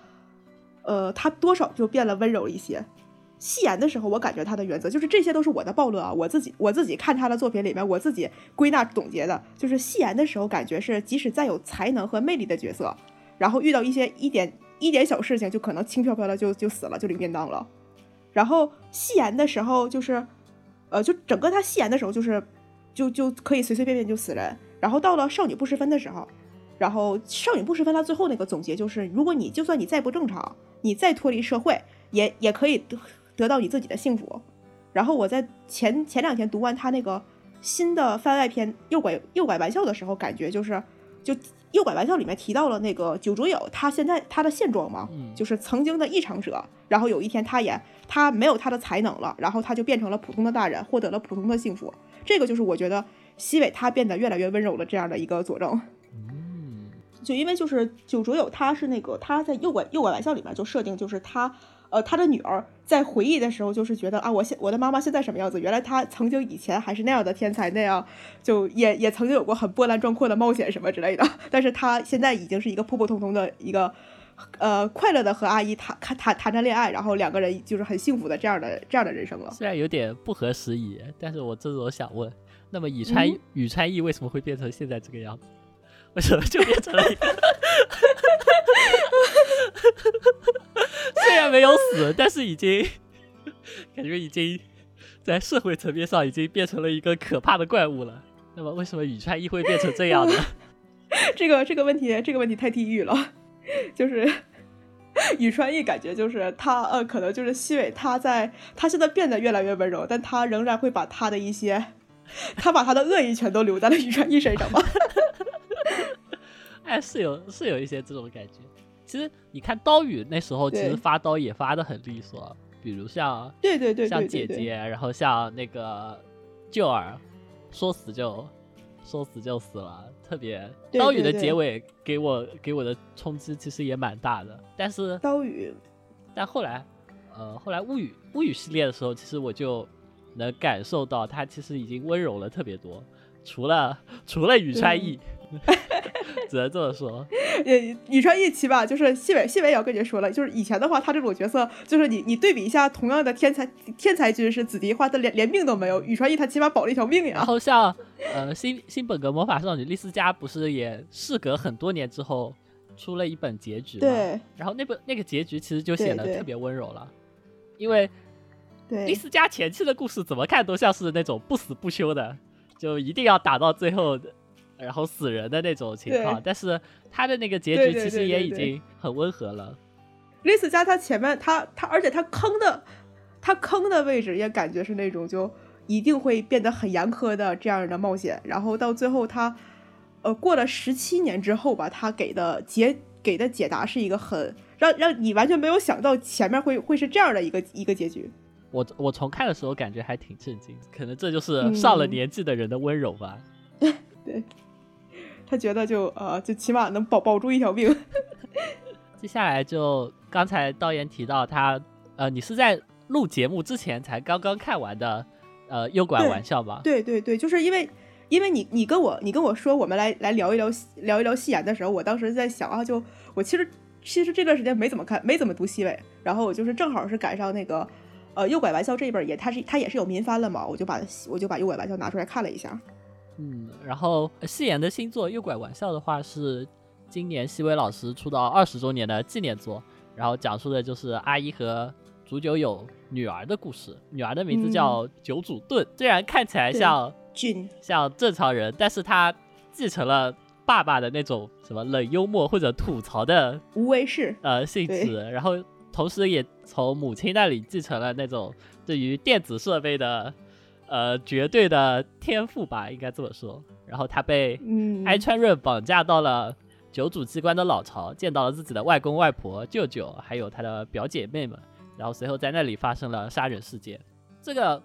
呃，他多少就变了温柔一些。戏言的时候，我感觉他的原则就是这些都是我的暴论啊，我自己我自己看他的作品里面，我自己归纳总结的，就是戏言的时候感觉是即使再有才能和魅力的角色，然后遇到一些一点一点小事情，就可能轻飘飘的就就死了，就领便当了。然后戏言的时候就是，呃，就整个他戏言的时候就是，就就可以随随便便就死人。然后到了少女不失分的时候，然后少女不失分，他最后那个总结就是，如果你就算你再不正常，你再脱离社会，也也可以得得到你自己的幸福。然后我在前前两天读完他那个新的番外篇《诱拐诱拐玩笑》的时候，感觉就是，就《诱拐玩笑》里面提到了那个九卓友，他现在他的现状嘛，嗯就是曾经的异常者，然后有一天他也他没有他的才能了，然后他就变成了普通的大人，获得了普通的幸福。这个就是我觉得西尾他变得越来越温柔的这样的一个佐证。嗯，就因为就是九卓友他是那个他在诱拐诱拐玩笑里面就设定就是他。呃，他的女儿在回忆的时候，就是觉得啊，我现我的妈妈现在什么样子？原来她曾经以前还是那样的天才，那样就也也曾经有过很波澜壮阔的冒险什么之类的。但是她现在已经是一个普普通通的一个，呃，快乐的和阿姨谈谈谈谈着恋爱，然后两个人就是很幸福的这样的这样的人生了。虽然有点不合时宜，但是我这时候想问，那么宇川、嗯宇川义为什么会变成现在这个样子？为什么就变成了一个？虽然没有死，但是已经感觉已经在社会层面上已经变成了一个可怕的怪物了。那么为什么宇川一会变成这样呢？这个这个问题，这个问题太地狱了，就是宇川一感觉就是他呃，可能就是西尾他在他现在变得越来越温柔，但他仍然会把他的一些，他把他的恶意全都留在了宇川一身上吧。哎，是有是有一些这种感觉。其实你看刀宇那时候其实发刀也发的很利索，比如像对对对像姐姐，然后像那个救儿，说死就说死就死了，特别对刀宇的结尾给我给我的冲击其实也蛮大的，但是刀宇但后来呃后来物语物语系列的时候，其实我就能感受到他其实已经温柔了特别多，除了除了宇川义，只能这么说。呃，宇川义起码就是细伟，细伟也要跟你说了，就是以前的话，他这种角色，就是你你对比一下，同样的天才天才军师子迪话，他连连命都没有，宇川义他起码保了一条命呀然。后像呃新新本格魔法少女丽丝佳不是也事隔很多年之后出了一本结局嘛？对然后那本那个结局其实就显得特别温柔了，因为丽对丝佳前期的故事怎么看都像是那种不死不休的，就一定要打到最后的，然后死人的那种情况。但是他的那个结对对局其实也已对对对经很温和了。丽丝加他前面他他，而且他坑的他坑的位置也感觉是那种就一定会变得很严苛的这样的冒险，然后到最后他呃过了十七年之后吧，他给的解给的解答是一个很让让你完全没有想到前面会会是这样的一个一个结局。我我重看的时候感觉还挺震惊，可能这就是上了嗯年纪的人的温柔吧。他觉得就呃就起码能保保住一条命。接下来就刚才导演提到他，呃，你是在录节目之前才刚刚看完的，呃，诱拐玩笑吧？对对对，就是因为因为你你跟我你跟我说我们来来聊一聊聊一聊戏言的时候，我当时在想啊，就我其实其实这段时间没怎么看没怎么读西尾，然后我就是正好是赶上那个呃诱拐玩笑这一本也它是它也是有民番了嘛，我就把我就把诱拐玩笑拿出来看了一下。嗯，然后呃戏言的新作《诱拐玩笑》的话是今年西尾老师出道二十周年的纪念作，然后讲述的就是阿一和竹久有女儿的故事，女儿的名字叫九主盾，虽然看起来像俊。像正常人，但是他继承了爸爸的那种什么冷幽默或者吐槽的无为是呃性对质，然后同时也从母亲那里继承了那种对于电子设备的呃绝对的天赋吧，应该这么说。然后他被嗯哀川润绑架到了九主机关的老巢，见到了自己的外公外婆、舅舅，还有他的表姐妹们，然后随后在那里发生了杀人事件。这个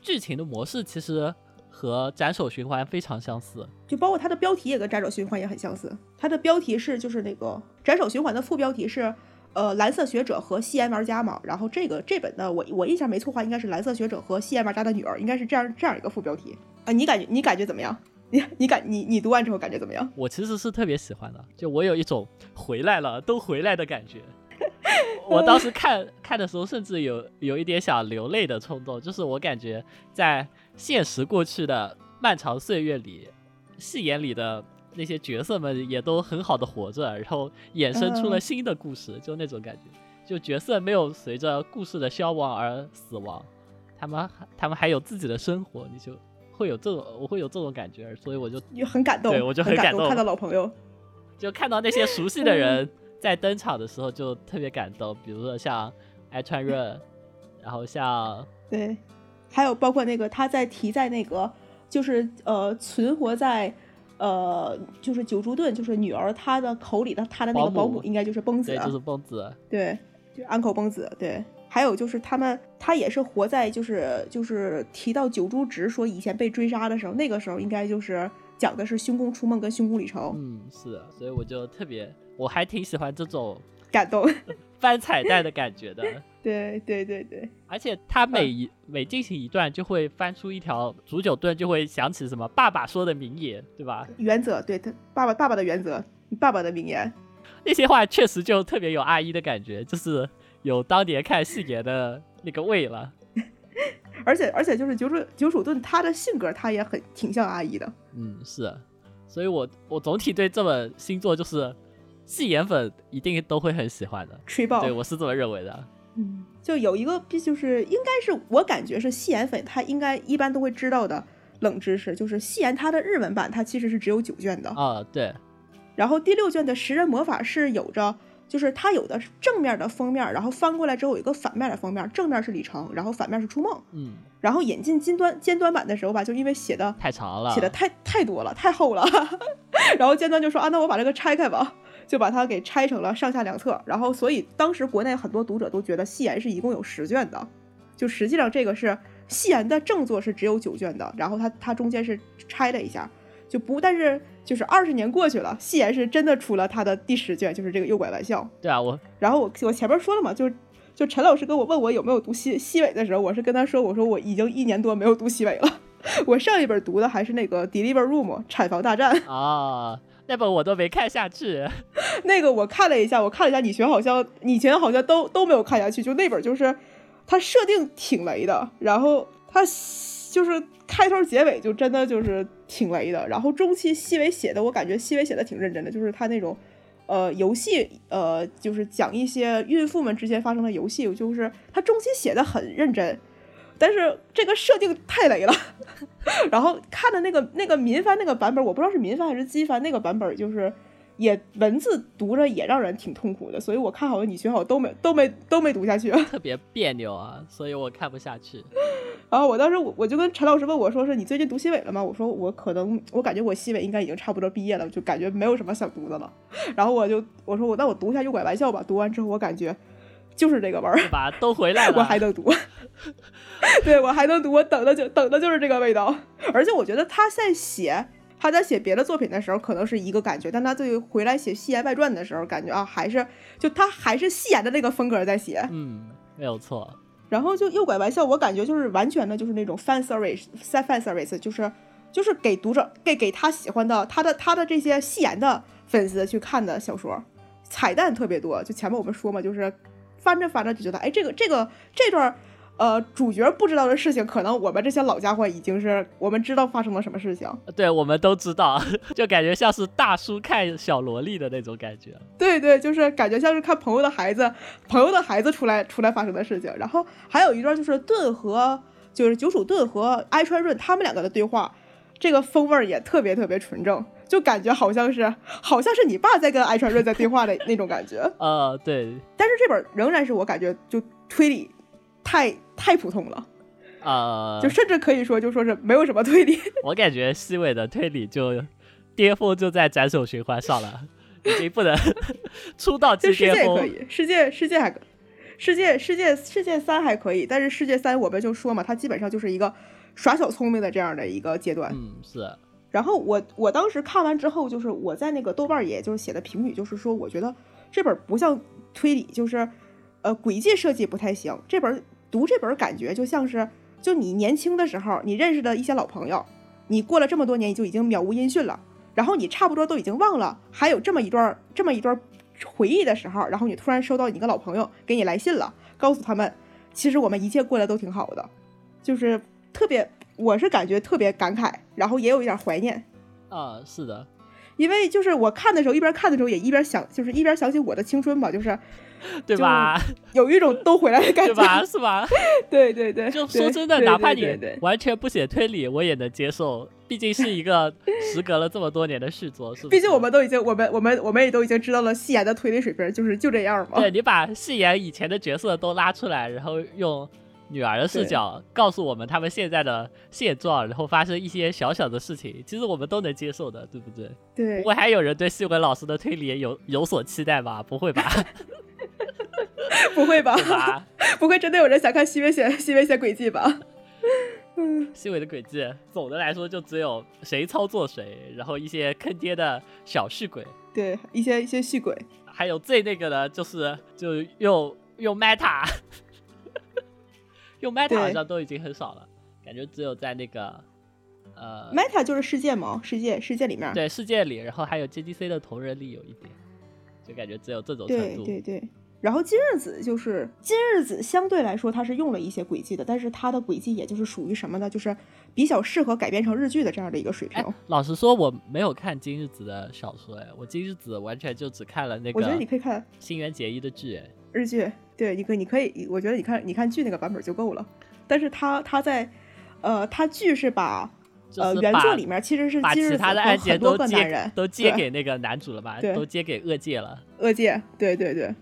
剧情的模式其实和斩首循环非常相似，就包括它的标题也跟斩首循环也很相似，它的标题是就是那个斩首循环的副标题是。呃，蓝色学者和吸烟玩家嘛，然后这个这本呢我我印象没错的话，应该是蓝色学者和吸烟玩家的女儿，应该是这样这样一个副标题啊。你感觉你感觉怎么样？你你感你你读完之后感觉怎么样？我其实是特别喜欢的，就我有一种回来了都回来的感觉。我当时看看的时候，甚至有有一点想流泪的冲动，就是我感觉在现实过去的漫长岁月里，戏言里的那些角色们也都很好的活着，然后衍生出了嗯。新的故事，就那种感觉，就角色没有随着故事的消亡而死亡，他们还他们还有自己的生活，你就会有这种我会有这种感觉，所以我就就很感动，对我就很很感动看到老朋友，就看到那些熟悉的人在登场的时候就特别感动，比如说像爱川润，然后像 对，还有包括那个他在提在那个就是呃存活在呃就是九珠盾就是女儿她的口里的她的那个保姆应该就是崩子啊，对就是崩子，对，就安口崩子，对。还有就是他们，他也是活在就是就是提到九珠直说以前被追杀的时候，那个时候应该就是讲的是凶宫出梦跟凶宫里愁，嗯是，所以我就特别我还挺喜欢这种感动。翻彩蛋的感觉的。对对对对，而且他每嗯一、每进行一段，就会翻出一条煮酒炖，就会想起什么爸爸说的名言，对吧？原则，对他爸爸爸爸的原则，爸爸的名言。那些话确实就特别有阿姨的感觉，就是有当年看戏言的那个味了。而且而且就是九主九主盾他的性格，他也很挺像阿姨的。嗯，是，所以我我总体对这本星座就是戏言粉一定都会很喜欢的，吹爆。对，我是这么认为的。嗯，就有一个必就是应该是我感觉是戏言粉，他应该一般都会知道的冷知识，就是戏言它的日文版它其实是只有九卷的，啊，对，然后第六卷的食人魔法是有着，就是它有的是正面的封面，然后翻过来之后有一个反面的封面，正面是李成，然后反面是初梦。嗯，然后引进尖端尖端版的时候吧，就因为写的太长了，写的太太多了，太厚了，然后尖端就说啊，那我把这个拆开吧，就把它给拆成了上下两册。然后，所以当时国内很多读者都觉得戏言是一共有十卷的，就实际上这个是戏言的正作是只有九卷的，然后它它中间是拆了一下，就不，但是就是二十年过去了，戏言是真的出了它的第十卷，就是这个诱拐玩笑。对啊，我然后我我前面说了嘛，就是就陈老师跟我问我有没有读西西尾的时候，我是跟他说，我说我已经一年多没有读西尾了。我上一本读的还是那个《Deliver Room》产房大战啊，那本我都没看下去。那个我看了一下，我看了一下，你全好像以前好像都都没有看下去。就那本就是它设定挺雷的，然后它就是开头结尾就真的就是挺雷的。然后中期西尾写的，我感觉西尾写的挺认真的，就是他那种呃游戏呃就是讲一些孕妇们之间发生的游戏，就是他中期写的很认真。但是这个设定太雷了，然后看的那个那个民番那个版本，我不知道是民番还是机番，那个版本就是也文字读着也让人挺痛苦的，所以我看好了你学好都没都没都没读下去，特别别扭啊，所以我看不下去。然后我当时我我就跟陈老师问我说是你最近读西尾了吗？我说我可能我感觉我西尾应该已经差不多毕业了，就感觉没有什么想读的了。然后我就我说我那我读一下右拐玩笑吧，读完之后我感觉。就是这个味儿，吧？都回来了，我还能读，对我还能读，我等的就等的就是这个味道。而且我觉得他在写他在写别的作品的时候，可能是一个感觉，但他对回来写《戏言外传》的时候，感觉啊，还是就他还是戏言的那个风格在写，嗯，没有错。然后就诱拐玩笑，我感觉就是完全的就是那种 fan service，fan service，就是就是给读者给给他喜欢的他的他的这些戏言的粉丝去看的小说，彩蛋特别多。就前面我们说嘛，就是。翻着翻着就觉得，哎，这个这个这段，呃，主角不知道的事情，可能我们这些老家伙已经是我们知道发生了什么事情。对，我们都知道，就感觉像是大叔看小萝莉的那种感觉。对对，就是感觉像是看朋友的孩子，朋友的孩子出来出来发生的事情。然后还有一段就是盾和就是九属盾和哀川润他们两个的对话，这个风味儿也特别特别纯正。就感觉好像是，好像是你爸在跟艾川润在对话的那种感觉。呃，对。但是这本仍然是我感觉就推理太太普通了，呃，就甚至可以说就说是没有什么推理。我感觉西尾的推理就巅峰就在斩首循环上了，已经不能出道即巅峰。世界可以，世界世界还可，世界世界世界三还可以，但是世界三我们就说嘛，它基本上就是一个耍小聪明的这样的一个阶段。嗯，是。然后我我当时看完之后，就是我在那个豆瓣也就是写的评语，就是说我觉得这本不像推理，就是呃轨迹设计不太行。这本读这本感觉就像是就你年轻的时候你认识的一些老朋友，你过了这么多年你就已经渺无音讯了，然后你差不多都已经忘了还有这么一段这么一段回忆的时候，然后你突然收到你一个老朋友给你来信了，告诉他们其实我们一切过得都挺好的，就是特别。我是感觉特别感慨，然后也有一点怀念，啊，是的，因为就是我看的时候，一边看的时候也一边想，就是一边想起我的青春吧，就是，对吧？有一种都回来的感觉，吧？是吧？对对对，就说真的，哪怕你完全不写推理，我也能接受，毕竟是一个时隔了这么多年的续作，是。毕竟我们都已经，我们我们我们也都已经知道了戏言的推理水平，就是就这样嘛。对你把戏言以前的角色都拉出来，然后用。女儿的视角告诉我们他们现在的现状，然后发生一些小小的事情，其实我们都能接受的，对不对？对。不会还有人对细文老师的推理有有所期待吧？不会吧？不会吧？吧？不会真的有人想看西尾写西尾写轨迹吧？嗯，西尾的轨迹，总的来说就只有谁操作谁，然后一些坑爹的小续鬼，对，一些一些续鬼，还有最那个的就是就用用 meta。用 Meta 好像都已经很少了，感觉只有在那个呃，Meta 就是世界嘛，世界世界里面，对世界里，然后还有 JDC 的同人里有一点，就感觉只有这种程度。对对对，然后今日子就是今日子相对来说它是用了一些轨迹的，但是它的轨迹也就是属于什么呢？就是比较适合改编成日剧的这样的一个水平。老实说，我没有看今日子的小说，哎，我今日子完全就只看了那个。我觉得你可以看新垣结衣的剧，哎，日剧。对，你可你可以，我觉得你看你看剧那个版本就够了。但是他他在，呃，他剧是把呃原作里面其实是其他的案件都接都借给那个男主了吧？都借给恶界了。恶界，对对对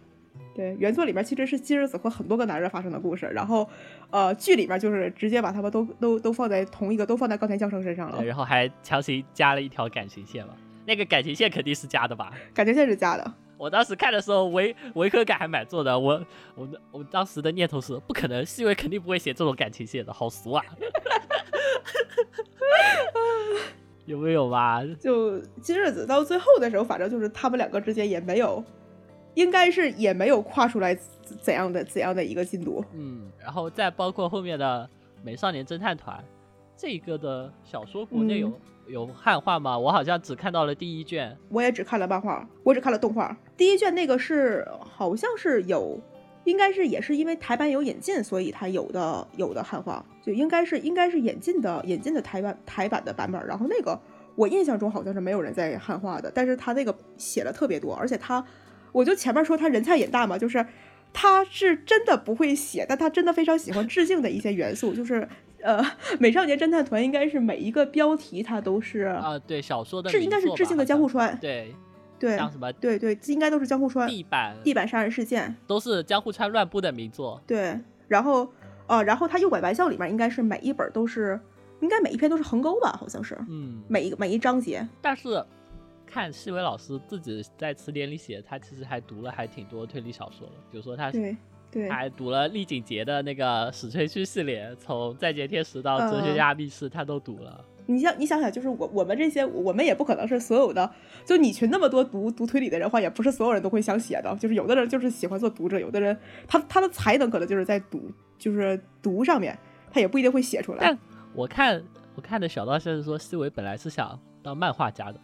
对，原作里面其实是金日子和很多个男人发生的故事，然后呃剧里面就是直接把他们都都都放在同一个都放在高田将生身上了。然后还强行加了一条感情线嘛。那个感情线肯定是加的吧？感情线是加的。我当时看的时候违违和感还蛮重的，我我我当时的念头是不可能，细微肯定不会写这种感情线的，好俗啊！有没有吧？就今日子到最后的时候，反正就是他们两个之间也没有，应该是也没有跨出来怎样的怎样的一个进度。嗯，然后再包括后面的美少年侦探团，这个的小说国内有。有汉化吗？我好像只看到了第一卷，我也只看了漫画，我只看了动画。第一卷那个是好像是有，应该是也是因为台版有引进，所以它有的有的汉化，就应该是应该是引进的引进的台版台版的版本。然后那个我印象中好像是没有人在汉化的，但是他那个写了特别多，而且他，我就前面说他人菜瘾大嘛，就是他是真的不会写，但他真的非常喜欢致敬的一些元素，就是。呃，美少年侦探团应该是每一个标题它都是啊，对小说的是应该是致敬的江户川，对对，像什么对对，应该都是江户川地板地板杀人事件都是江户川乱步的名作，对，然后呃，然后他右拐玩笑里面应该是每一本都是应该每一篇都是横沟吧，好像是，嗯，每一个每一章节，但是看细微老师自己在词典里写，他其实还读了还挺多推理小说的，比如说他对。对，还读了丽景节的那个史吹区系列，从再见天使到哲学家密室，他都读了。你想，你想想，就是我我们这些，我们也不可能是所有的，就你群那么多读读推理的人话，也不是所有人都会想写的。就是有的人就是喜欢做读者，有的人他他的才能可能就是在读，就是读上面，他也不一定会写出来。但我看我看的小道消息说，西维本来是想当漫画家的。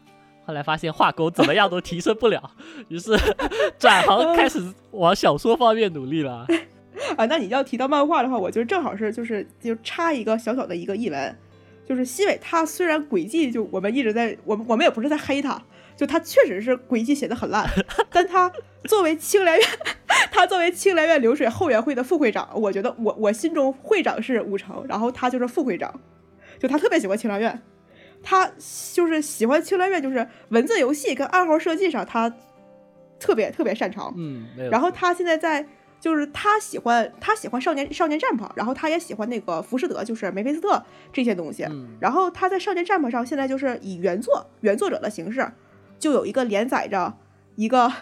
后来发现画工怎么样都提升不了，于是 转行开始往小说方面努力了。啊，那你要提到漫画的话，我就正好是就是就插一个小小的一个译文，就是西尾他虽然轨迹就我们一直在我们我们也不是在黑他，就他确实是轨迹写的很烂，但他作为青莲院他作为青莲院流水后援会的副会长，我觉得我我心中会长是武成，然后他就是副会长，就他特别喜欢青莲院。他就是喜欢青兰院，就是文字游戏跟暗号设计上，他特别特别擅长。嗯，然后他现在在，就是他喜欢他喜欢少年少年 Jump，然后他也喜欢那个浮士德，就是梅菲斯特这些东西。嗯然后他在少年 Jump 上现在就是以原作 原作者的形式，就有一个连载着一个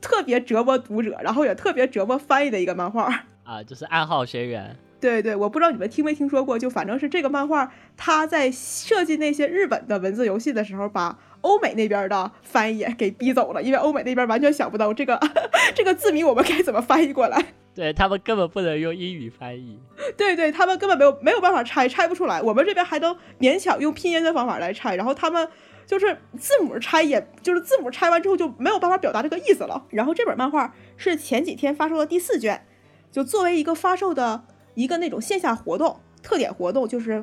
特别折磨读者，然后也特别折磨翻译的一个漫画 啊，就是暗号学员。对对，我不知道你们听没听说过，就反正是这个漫画，他在设计那些日本的文字游戏的时候，把欧美那边的翻译给逼走了，因为欧美那边完全想不到这个 这个字谜我们该怎么翻译过来。对他们根本不能用英语翻译。对对，他们根本没有没有办法拆，拆不出来。我们这边还能勉强用拼音的方法来拆，然后他们就是字母拆，也就是字母拆完之后就没有办法表达这个意思了。然后这本漫画是前几天发售的第四卷，就作为一个发售的。一个那种线下活动，特点活动就是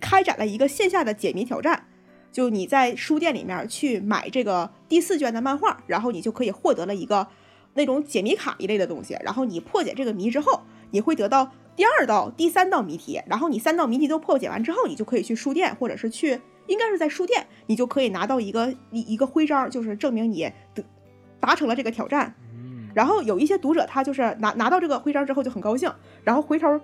开展了一个线下的解谜挑战。就你在书店里面去买这个第四卷的漫画，然后你就可以获得了一个那种解谜卡一类的东西。然后你破解这个谜之后，你会得到第二道、第三道谜题。然后你三道谜题都破解完之后，你就可以去书店，或者是去应该是在书店，你就可以拿到一个一一个徽章，就是证明你得达成了这个挑战。然后有一些读者，他就是拿拿到这个徽章之后就很高兴，然后回头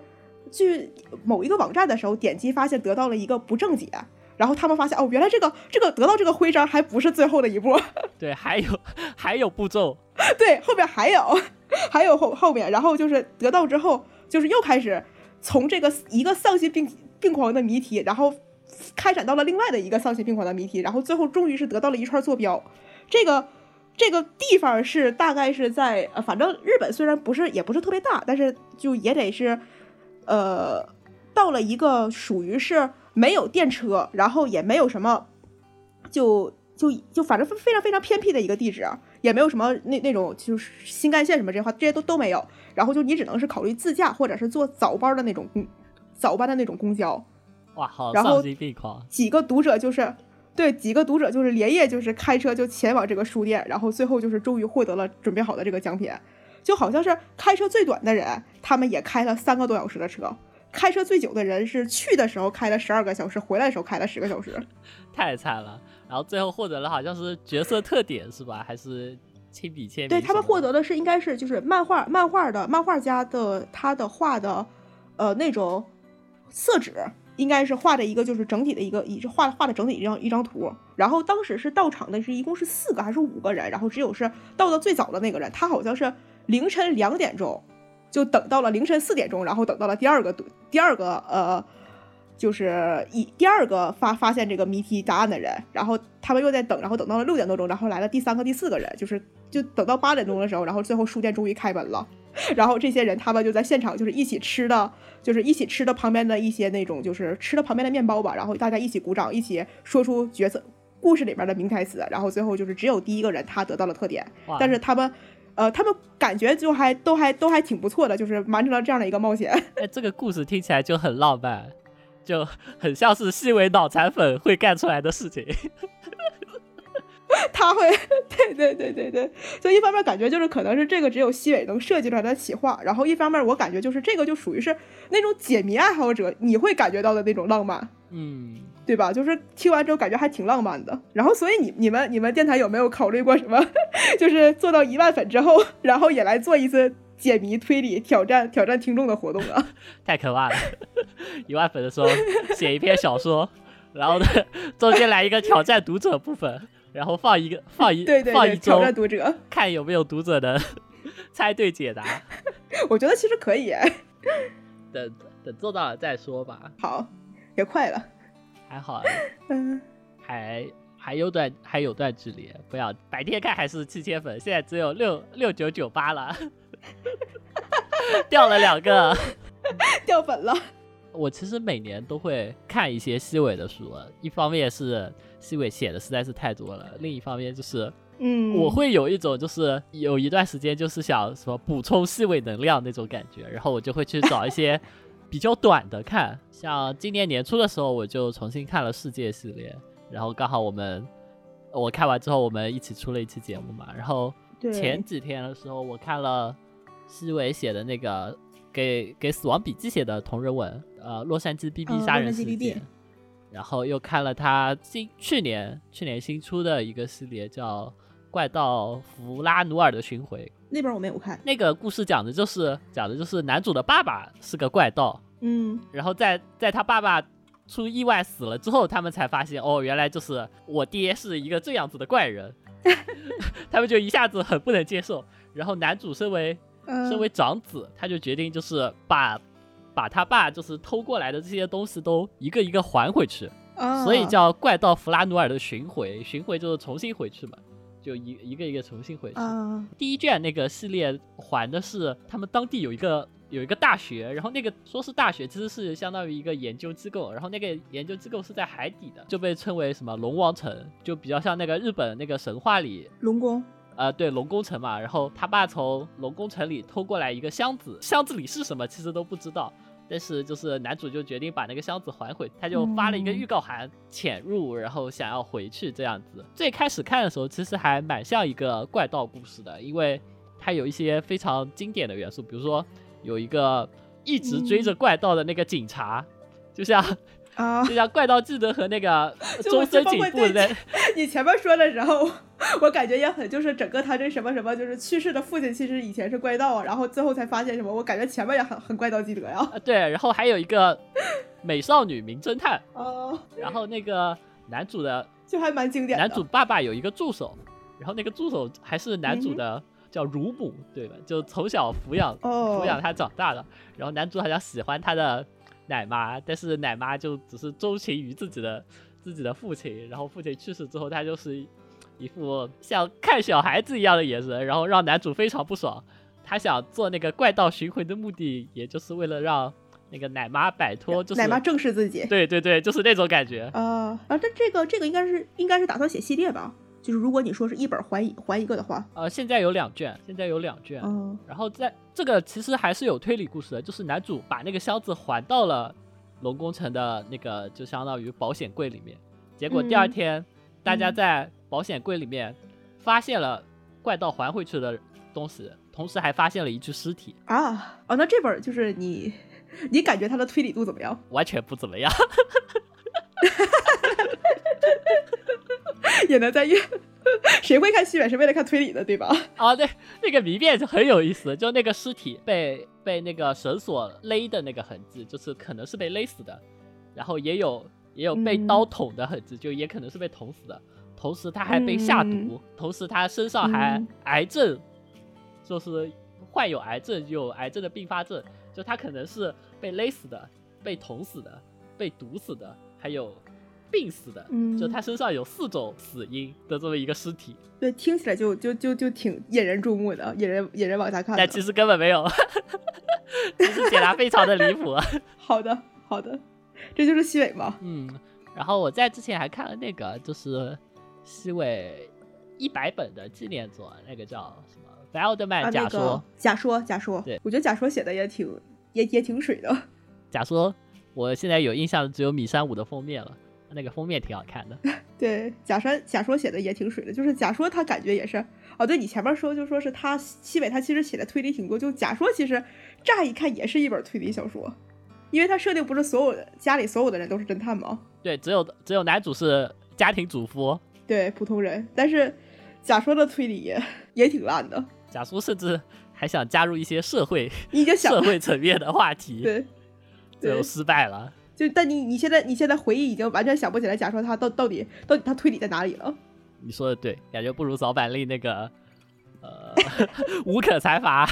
去某一个网站的时候点击，发现得到了一个不正解，然后他们发现哦，原来这个这个得到这个徽章还不是最后的一步，对，还有还有步骤，对，后面还有还有后后面，然后就是得到之后，就是又开始从这个一个丧心病病狂的谜题，然后开展到了另外的一个丧心病狂的谜题，然后最后终于是得到了一串坐标，这个。这个地方是大概是在呃，反正日本虽然不是也不是特别大，但是就也得是，呃，到了一个属于是没有电车，然后也没有什么，就就就反正非常非常偏僻的一个地址，也没有什么那那种就是新干线什么这些话这些都都没有，然后就你只能是考虑自驾或者是坐早班的那种早班的那种公交。哇，好丧心病狂！几个读者就是。对，几个读者就是连夜就是开车就前往这个书店，然后最后就是终于获得了准备好的这个奖品，就好像是开车最短的人，他们也开了三个多小时的车，开车最久的人是去的时候开了十二个小时，回来的时候开了十个小时，太惨了。然后最后获得了好像是角色特点是吧？还是亲笔签名？对他们获得的是应该是就是漫画漫画的漫画家的他的画的，呃那种色纸。应该是画的一个就是整体的一个，一画画的整体一张一张图。然后当时是到场的是一共是四个还是五个人，然后只有是到的最早的那个人，他好像是凌晨两点钟就等到了凌晨四点钟，然后等到了第二个第二个呃。就是一第二个发发现这个谜题答案的人，然后他们又在等，然后等到了六点多钟，然后来了第三个、第四个人，就是就等到八点钟的时候，然后最后书店终于开门了，然后这些人他们就在现场就是一起吃的，就是一起吃的旁边的一些那种就是吃的旁边的面包吧，然后大家一起鼓掌，一起说出角色故事里边的名台词，然后最后就是只有第一个人他得到了特点，但是他们呃他们感觉就还都还都还挺不错的，就是完成了这样的一个冒险。哎，这个故事听起来就很浪漫。就很像是细尾脑残粉会干出来的事情，他会，对对对对对，所以一方面感觉就是可能是这个只有西尾能设计出来的企划，然后一方面我感觉就是这个就属于是那种解谜爱好者你会感觉到的那种浪漫，嗯，对吧？就是听完之后感觉还挺浪漫的。然后所以你你们你们电台有没有考虑过什么？就是做到一万粉之后，然后也来做一次。解谜推理挑战挑战听众的活动啊，太可怕了！一万粉的时候写一篇小说，然后呢中间来一个挑战读者部分，然后放一个放一对对放一周挑战读者，看有没有读者能 猜对解答。我觉得其实可以，等等做到了再说吧。好，也快了，还好，嗯，还还有段还有段距离。不要白天看还是七千粉，现在只有六六九九八了。掉了两个，掉粉了。我其实每年都会看一些西尾的书，一方面是西尾写的实在是太多了，另一方面就是，嗯，我会有一种就是有一段时间就是想什么补充细尾能量那种感觉，然后我就会去找一些 比较短的看，像今年年初的时候我就重新看了世界系列，然后刚好我们我看完之后我们一起出了一期节目嘛，然后前几天的时候我看了。西尾写的那个给给死亡笔记写的同人文，呃，洛杉矶 B B 杀人事件，然后又看了他新去年去年新出的一个系列叫《怪盗弗拉努尔的巡回》，那本我没有看。那个故事讲的就是讲的就是男主的爸爸是个怪盗，嗯，然后在在他爸爸出意外死了之后，他们才发现哦，原来就是我爹是一个这样子的怪人，他们就一下子很不能接受。然后男主身为身为长子，他就决定就是把把他爸就是偷过来的这些东西都一个一个还回去，所以叫怪盗弗拉努尔的巡回。巡回就是重新回去嘛，就一一个一个重新回去。第一卷那个系列还的是他们当地有一个有一个大学，然后那个说是大学，其实是相当于一个研究机构，然后那个研究机构是在海底的，就被称为什么龙王城，就比较像那个日本那个神话里龙宫。呃，对，龙宫城嘛，然后他爸从龙宫城里偷过来一个箱子，箱子里是什么其实都不知道，但是就是男主就决定把那个箱子还回，他就发了一个预告函潜入，然后想要回去这样子。最开始看的时候，其实还蛮像一个怪盗故事的，因为它有一些非常经典的元素，比如说有一个一直追着怪盗的那个警察，就像。啊，就像怪盗基德和那个终身警部的。你前面说的时候，我感觉也很，就是整个他这什么什么，就是去世的父亲其实以前是怪盗啊，然后最后才发现什么，我感觉前面也很很怪盗基德呀。对，然后还有一个美少女名侦探。哦。然后那个男主的 就还蛮经典的。男主爸爸有一个助手，然后那个助手还是男主的叫乳母，对吧？就从小抚养抚养他长大的。然后男主好像喜欢他的。奶妈，但是奶妈就只是钟情于自己的自己的父亲，然后父亲去世之后，他就是一副像看小孩子一样的眼神，然后让男主非常不爽。他想做那个怪盗巡回的目的，也就是为了让那个奶妈摆脱，就是奶妈正视自己。对对对，就是那种感觉。啊啊，但这个这个应该是应该是打算写系列吧？就是如果你说是一本还一还一个的话，呃，现在有两卷，现在有两卷，嗯，然后在这个其实还是有推理故事的，就是男主把那个箱子还到了龙宫城的那个就相当于保险柜里面，结果第二天大家在保险柜里面发现了怪盗还回去的东西，同时还发现了一具尸体。啊，哦，那这本就是你你感觉它的推理度怎么样？完全不怎么样。也能在阅，谁会看戏本是为了看推理的，对吧？啊，对，那个谜面就很有意思，就那个尸体被被那个绳索勒的那个痕迹，就是可能是被勒死的。然后也有也有被嗯刀捅的痕迹，就也可能是被捅死的。同时他还被下毒，嗯同时他身上还嗯癌症，就是患有癌症，有癌症的并发症，就他可能是被勒死的、被捅死的、被毒死的，还有病死的。嗯就他身上有四种死因的这么一个尸体，对，听起来就就就就挺引人注目的，引人引人往下看。但其实根本没有，只是解答非常的离谱。好的好的，这就是西尾嘛。嗯，然后我在之前还看了那个，就是西尾一百本的纪念作，那个叫什么《Wildman 啊，假说》那个假说假说，对我觉得假说写的也挺也也挺水的。假说，我现在有印象的只有米山舞的封面了，那个封面挺好看的。对，假说假说写的也挺水的，就是假说他感觉也是哦，对你前面说就说是他西北他其实写的推理挺多，就假说其实乍一看也是一本推理小说，因为他设定不是所有的家里所有的人都是侦探吗？对，只有只有男主是家庭主妇，对，普通人，但是假说的推理也也挺烂的，假说甚至还想加入一些社会社会层面的话题，对对最后，失败了。就但你你现在你现在回忆已经完全想不起来假说他到到底到底他推理在哪里了。你说的对，感觉不如早板栗那个呃 无可财阀。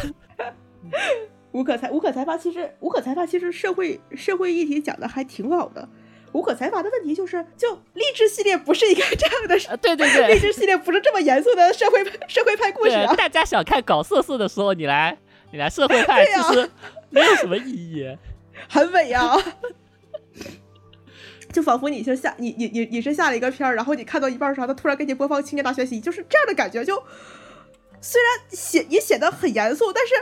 无可财无可财阀其实无可财阀其实社会社会议题讲的还挺好的。无可财阀的问题就是，就励志系列不是一个这样的，呃，对对励，志系列不是这么严肃的社会社会派故事啊，。大家想看搞色色的时候，你来你来社会派，其实没有什么意义。很美啊。就仿佛你是下你你你你是下了一个片儿，然后你看到一半儿的时候，他突然给你播放《青年大学习》，就是这样的感觉。就虽然写也写的很严肃，但是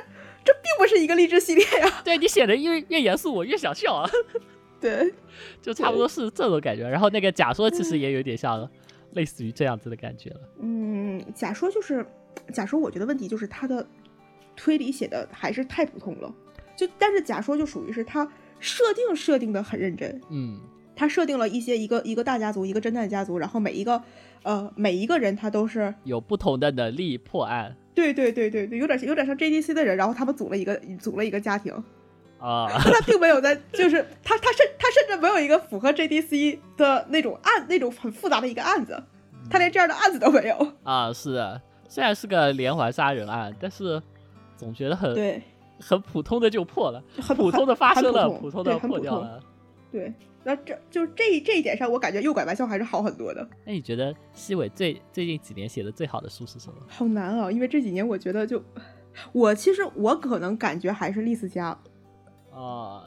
这并不是一个励志系列呀、对你写的越越严肃，我越想笑啊，对，就差不多是这种感觉。然后那个假说其实也有点像类似于这样子的感觉了。嗯，假说就是假说，我觉得问题就是他的推理写的还是太普通了。就但是假说就属于是他设定设定的很认真，嗯，他设定了一些一个一个大家族，一个侦探家族，然后每一个呃每一个人他都是有不同的能力破案对对对对对，有点有点像 JDC 的人，然后他们组了一个组了一个家庭，啊。他并没有在就是他他甚他甚至没有一个符合 JDC 的那种案那种很复杂的一个案子，他连这样的案子都没有。啊，是的，虽然是个连环杀人案，但是总觉得很对，很普通的就破了，很普通的发生了，普普通的破掉了。对，那这就这这一点上，我感觉右拐玩笑还是好很多的。那你觉得西尾最最近几年写的最好的书是什么？好难啊，因为这几年我觉得就，我其实我可能感觉还是丽丝家。啊，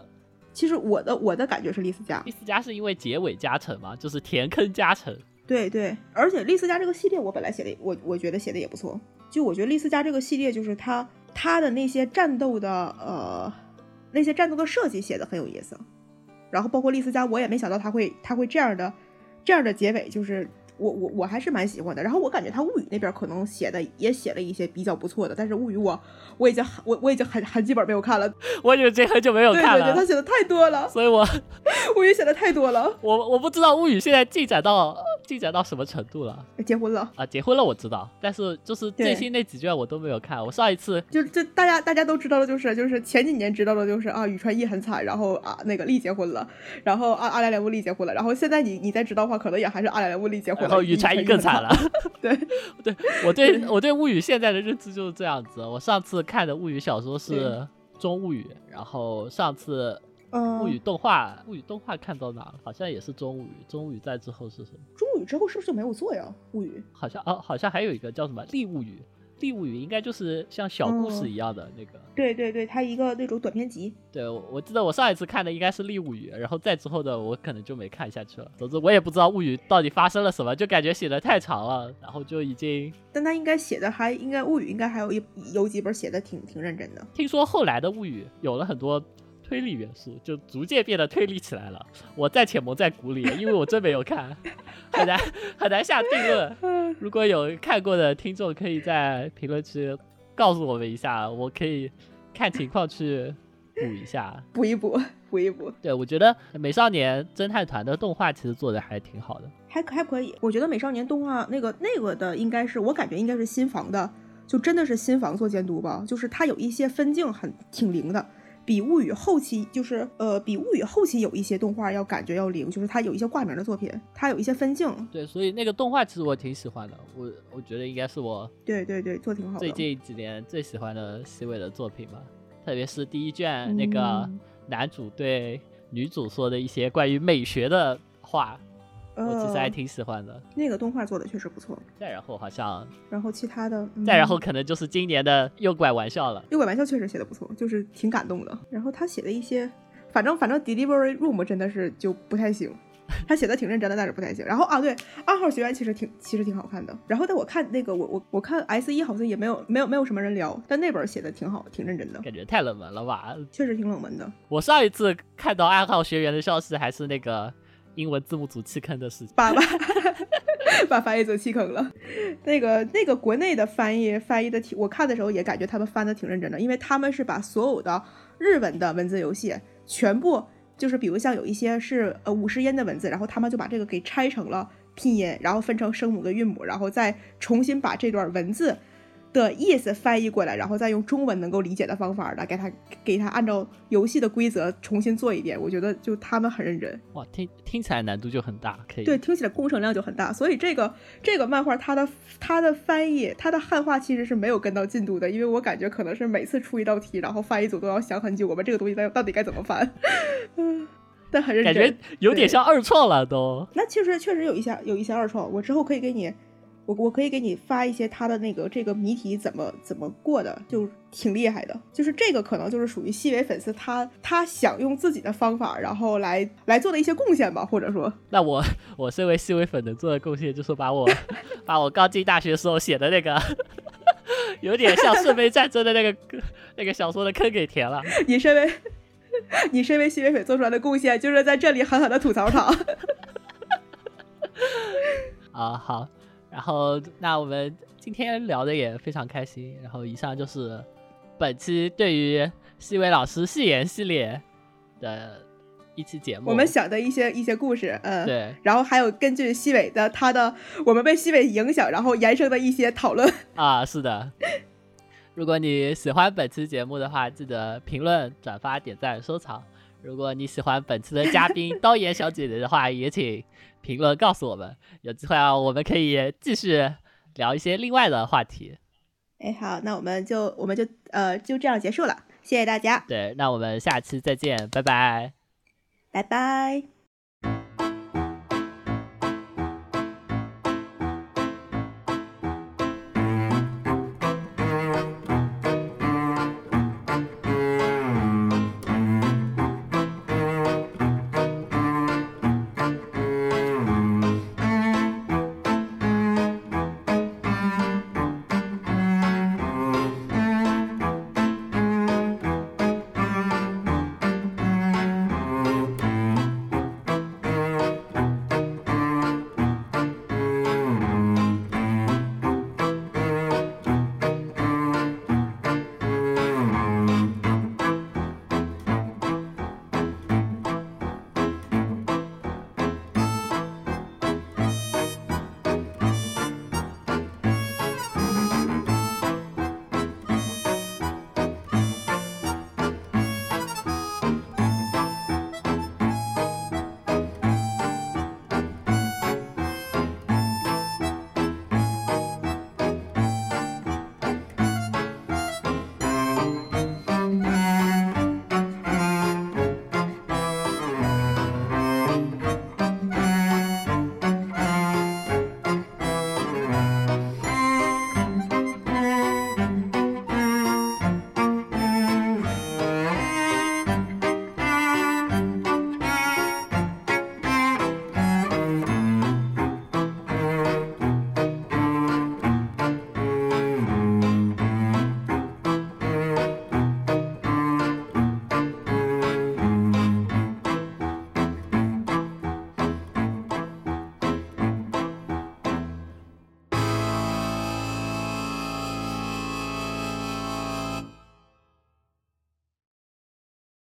其实我的我的感觉是丽思佳。丽思佳是因为结尾加成嘛，就是填坑加成。对对，而且丽思佳这个系列我本来写的我我觉得写的也不错，就我觉得丽思佳这个系列就是它它的那些战斗的呃那些战斗的设计写的很有意思，然后包括丽思佳我也没想到他会他会这样的这样的结尾，就是我我我还是蛮喜欢的。然后我感觉他物语那边可能写的也写了一些比较不错的，但是物语我我已经很我我已经很很基本没有看了，我已经很久没有看了，对对对，他写的太多了，所以我 物语写的太多了。我我不知道物语现在进展到进展到什么程度了结婚了，啊？结婚了我知道，但是就是最新那几卷我都没有看。我上一次就就大家大家都知道的就是就是前几年知道的就是啊宇川一很惨，然后啊那个丽结婚了，然后阿阿莱莱乌丽结婚了，然后现在你你再知道的话，可能也还是阿莱莱乌丽结婚了，然后宇川一更惨了。对，对我对我对物语现在的认知就是这样子。我上次看的物语小说是《中物语》，然后上次嗯，物语动画，物语动画看到哪了？好像也是中物语。中物语在之后是什么？中物语之后是不是就没有做呀？物语好像哦，好像还有一个叫什么利物语。利物语应该就是像小故事哦一样的那个。对对对，它一个那种短篇集，对，我我记得我上一次看的应该是利物语，然后再之后的我可能就没看下去了。总之我也不知道物语到底发生了什么，就感觉写的太长了，然后就已经但它应该写的还应该物语应该还有一有几本写的挺挺认真的。听说后来的物语有了很多推理元素，就逐渐变得推理起来了。我暂且蒙在鼓里，因为我真没有看，很难很难下定论。嗯，如果有看过的听众，可以在评论区告诉我们一下，我可以看情况去补一下。补一补，补一补，对，我觉得美少年侦探团的动画其实做的还挺好的。还还可以。我觉得美少年动画那个那个的应该是我感觉应该是新房的，就真的是新房做监督吧，就是它有一些分镜很挺灵的。比物语后期就是呃比物语后期有一些动画要感觉要灵，就是它有一些挂名的作品，它有一些分镜。对，所以那个动画其实我挺喜欢的，我我觉得应该是我对对对做挺好的。最近几年最喜欢的西尾的作品吧，特别是第一卷那个嗯男主对女主说的一些关于美学的话，我其实还呃挺喜欢的。那个动画做的确实不错。再然后好像，然后其他的，嗯、再然后可能就是今年的诱拐玩笑了。诱拐玩笑确实写的不错，就是挺感动的。然后他写的一些，反正反正 Delivery Room 真的是就不太行，他写的挺认真的，但是不太行。然后啊，对，二号学员其实挺其实挺好看的。然后但我看那个我我我看 S 一好像也没有没有没有什么人聊，但那本写的挺好，挺认真的，感觉太冷门了吧？确实挺冷门的。我上一次看到二号学员的消息，还是那个英文字幕组弃坑的事情。把把把翻译组弃坑了。那个那个国内的翻译翻译的挺，我看的时候也感觉他们翻的挺认真的，因为他们是把所有的日文的文字游戏全部就是比如像有一些是呃五十音的文字，然后他们就把这个给拆成了拼音，然后分成声母跟韵母，然后再重新把这段文字。的意思翻译过来，然后再用中文能够理解的方法来给他给他按照游戏的规则重新做一遍。我觉得就他们很认真。哇，听听起来难度就很大，可以。对，听起来工程量就很大，所以这个这个漫画它的它的翻译它的汉化其实是没有跟到进度的，因为我感觉可能是每次出一道题，然后翻译组都要想很久，我们这个东西到到底该怎么翻，嗯，但很认真，感觉有点像二创了都。那确实确实有一些有一些二创，我之后可以给你，我我可以给你发一些他的那个这个谜题怎么怎么过的，就挺厉害的。就是这个可能就是属于细微粉丝他他想用自己的方法，然后来来做的一些贡献吧，或者说，那我我身为细微粉能做的贡献，就是把我 把我刚进大学时候写的那个 有点像圣杯战争的那个那个小说的坑给填了。你身为 你身为细微粉做出来的贡献，就是在这里狠狠的吐槽他。啊，好，然后那我们今天聊的也非常开心，然后以上就是本期对于西伟老师戏言系列的一期节目。我们想的一些一些故事，嗯，。对然后还有根据西伟的他的我们被西伟影响，然后延伸的一些讨论。啊，是的。如果你喜欢本期节目的话，记得评论、转发、点赞、收藏。如果你喜欢本期的嘉宾 刀言小姐姐的话，也请评论告诉我们。有机会啊，我们可以继续聊一些另外的话题。哎，好，那我们就我们就呃就这样结束了，谢谢大家，对，那我们下期再见，拜拜。拜拜。